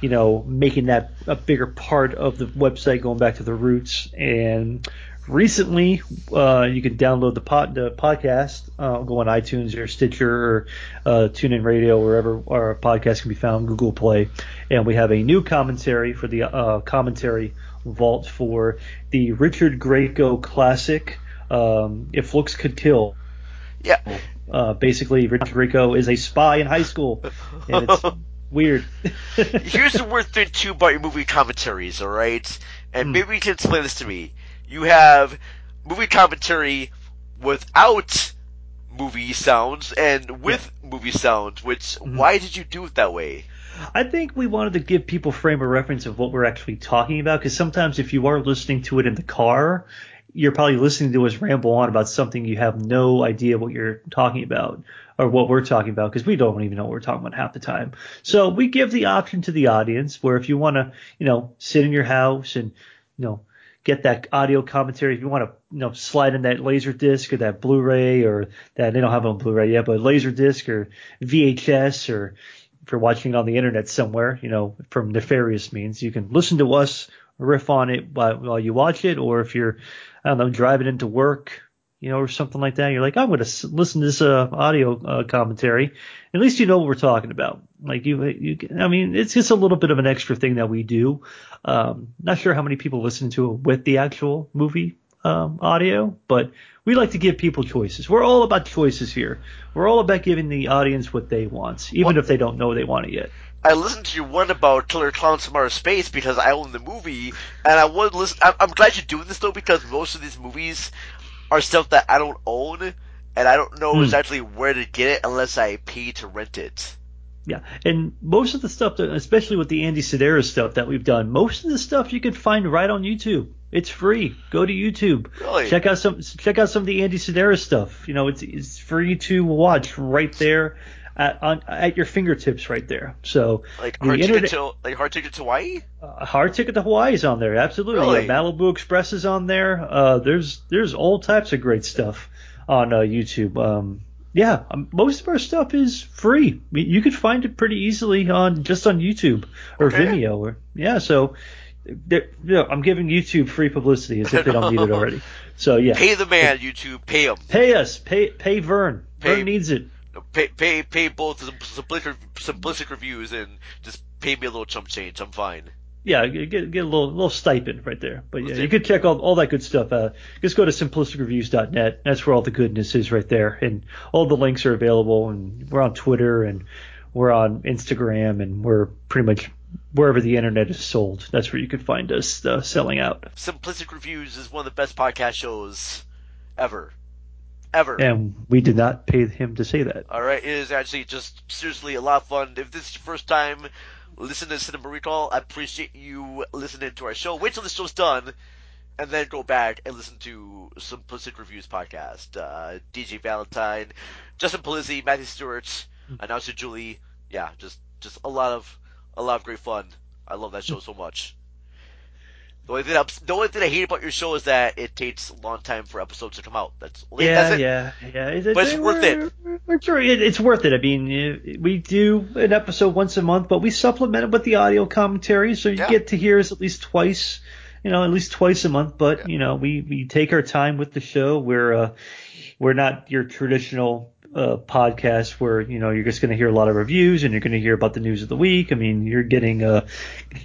you know making that a bigger part of the website, going back to the roots. And recently, uh, you can download the pod the podcast. Uh, go on iTunes or Stitcher or uh, TuneIn Radio, wherever our podcast can be found, Google Play. And we have a new commentary for the uh, commentary vault for the Richard Grieco classic, um, If Looks Could Kill. Yeah. Uh, basically, Richard Grieco is a spy in high school, and it's weird. Here's the weird thing too about your movie commentaries, all right? And maybe you can explain this to me. You have movie commentary without movie sounds and with movie sounds. Which why did you do it that way? I think we wanted to give people frame of reference of what we're actually talking about because sometimes if you are listening to it in the car, you're probably listening to us ramble on about something you have no idea what you're talking about or what we're talking about because we don't even know what we're talking about half the time. So we give the option to the audience where if you want to, you know, sit in your house and, you know, get that audio commentary, if you want to, you know, slide in that laser disc or that Blu-ray or that they don't have on Blu-ray yet, but laser disc or VHS or if you're watching on the internet somewhere, you know, from nefarious means, you can listen to us riff on it while you watch it, or if you're, I don't know, driving into work, you know, or something like that, you're like, I'm going to listen to this uh, audio uh, commentary. At least you know what we're talking about. Like you, you, I mean, it's just a little bit of an extra thing that we do. Um, not sure how many people listen to it with the actual movie um, audio, but we like to give people choices. We're all about choices here. We're all about giving the audience what they want, even Well- if they don't know they want it yet. I listened to your one about Killer Clowns from Outer Space because I own the movie, and I would listen. I'm, I'm glad you're doing this though because most of these movies are stuff that I don't own, and I don't know Hmm. exactly where to get it unless I pay to rent it. Yeah, and most of the stuff, that, especially with the Andy Sidaris stuff that we've done, most of the stuff you can find right on YouTube. It's free. Go to YouTube. Really? Check out some check out some of the Andy Sidaris stuff. You know, it's it's free to watch right there at on, at your fingertips right there. So Like hard internet, ticket to like hard ticket to Hawaii. uh, hard ticket to Hawaii is on there. Absolutely. Really? Yeah, Malibu Express is on there. Uh, there's there's all types of great stuff on uh, YouTube. Um, yeah, um, most of our stuff is free. I mean, You could find it pretty easily on just on YouTube or Okay. Vimeo. Or yeah, so you know, I'm giving YouTube free publicity as if they don't need it already. So yeah, Pay the man, YouTube. Pay him. pay us, pay pay Vern. Pay- Vern needs it. Pay pay pay both simplistic, simplistic reviews and just pay me a little chump change. I'm fine. Yeah, get get a little little stipend right there. But yeah, you could check all all that good stuff out. Just go to simplisticreviews.net. That's where all the goodness is right there, and all the links are available. And we're on Twitter and we're on Instagram and we're pretty much wherever the internet is sold. That's where you can find us uh, selling out. Simplistic Reviews is one of the best podcast shows ever, ever. And we did not pay him to say that. All right, it is actually just seriously a lot of fun. If this is your first time listening to Cinema Recall, I appreciate you listening to our show. Wait till the show's done, and then go back and listen to Simplistic Reviews podcast. Uh, DJ Valentine, Justin Polizzi, Matthew Stewart, announcer Julie. Yeah, just just a lot of a lot of great fun. I love that show so much. The only thing, ups- the only thing I hate about your show is that it takes a long time for episodes to come out. That's Yeah, that's it. yeah, yeah. It's, But it's worth it. we're- we're it's worth it. I mean, we do an episode once a month, but we supplement it with the audio commentary, so you Yeah. get to hear us at least twice. You know, at least twice a month. But you know, we we take our time with the show. We're uh, we're not your traditional uh, podcast where you know you're just going to hear a lot of reviews and you're going to hear about the news of the week. I mean, you're getting uh,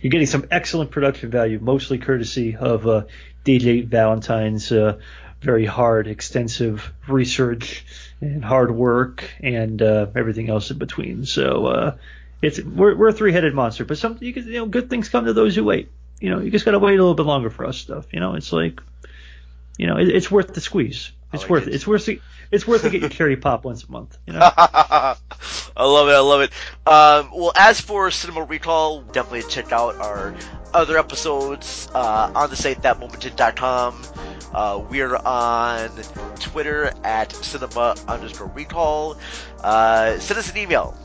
you're getting some excellent production value, mostly courtesy of uh, DJ Valentine's uh, very hard, extensive research and hard work and uh, everything else in between. So uh, it's we're, we're a three-headed monster, but some you, can, you know good things come to those who wait. You know, you just got to wait a little bit longer for us stuff. You know, it's like you know, it, it's worth the squeeze. It's worth it. It's worth it. It's worth to get your cherry pop once a month. You know. I love it. I love it. Um, well, as for Cinema Recall, definitely check out our other episodes uh, on the site thatmomented.com. Uh, we're on Twitter at cinema underscore recall. Uh, send us an email.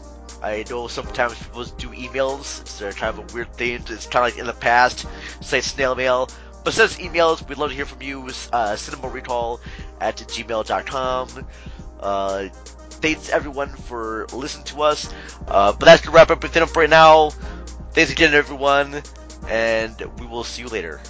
I know sometimes people do emails. It's kind of a weird thing. It's kind of like in the past, say snail mail. But send us emails. We'd love to hear from you. Uh, cinema recall at gmail.com. Uh, thanks everyone for listening to us. Uh, but that's the wrap up it for right now. Thanks again, everyone, and we will see you later.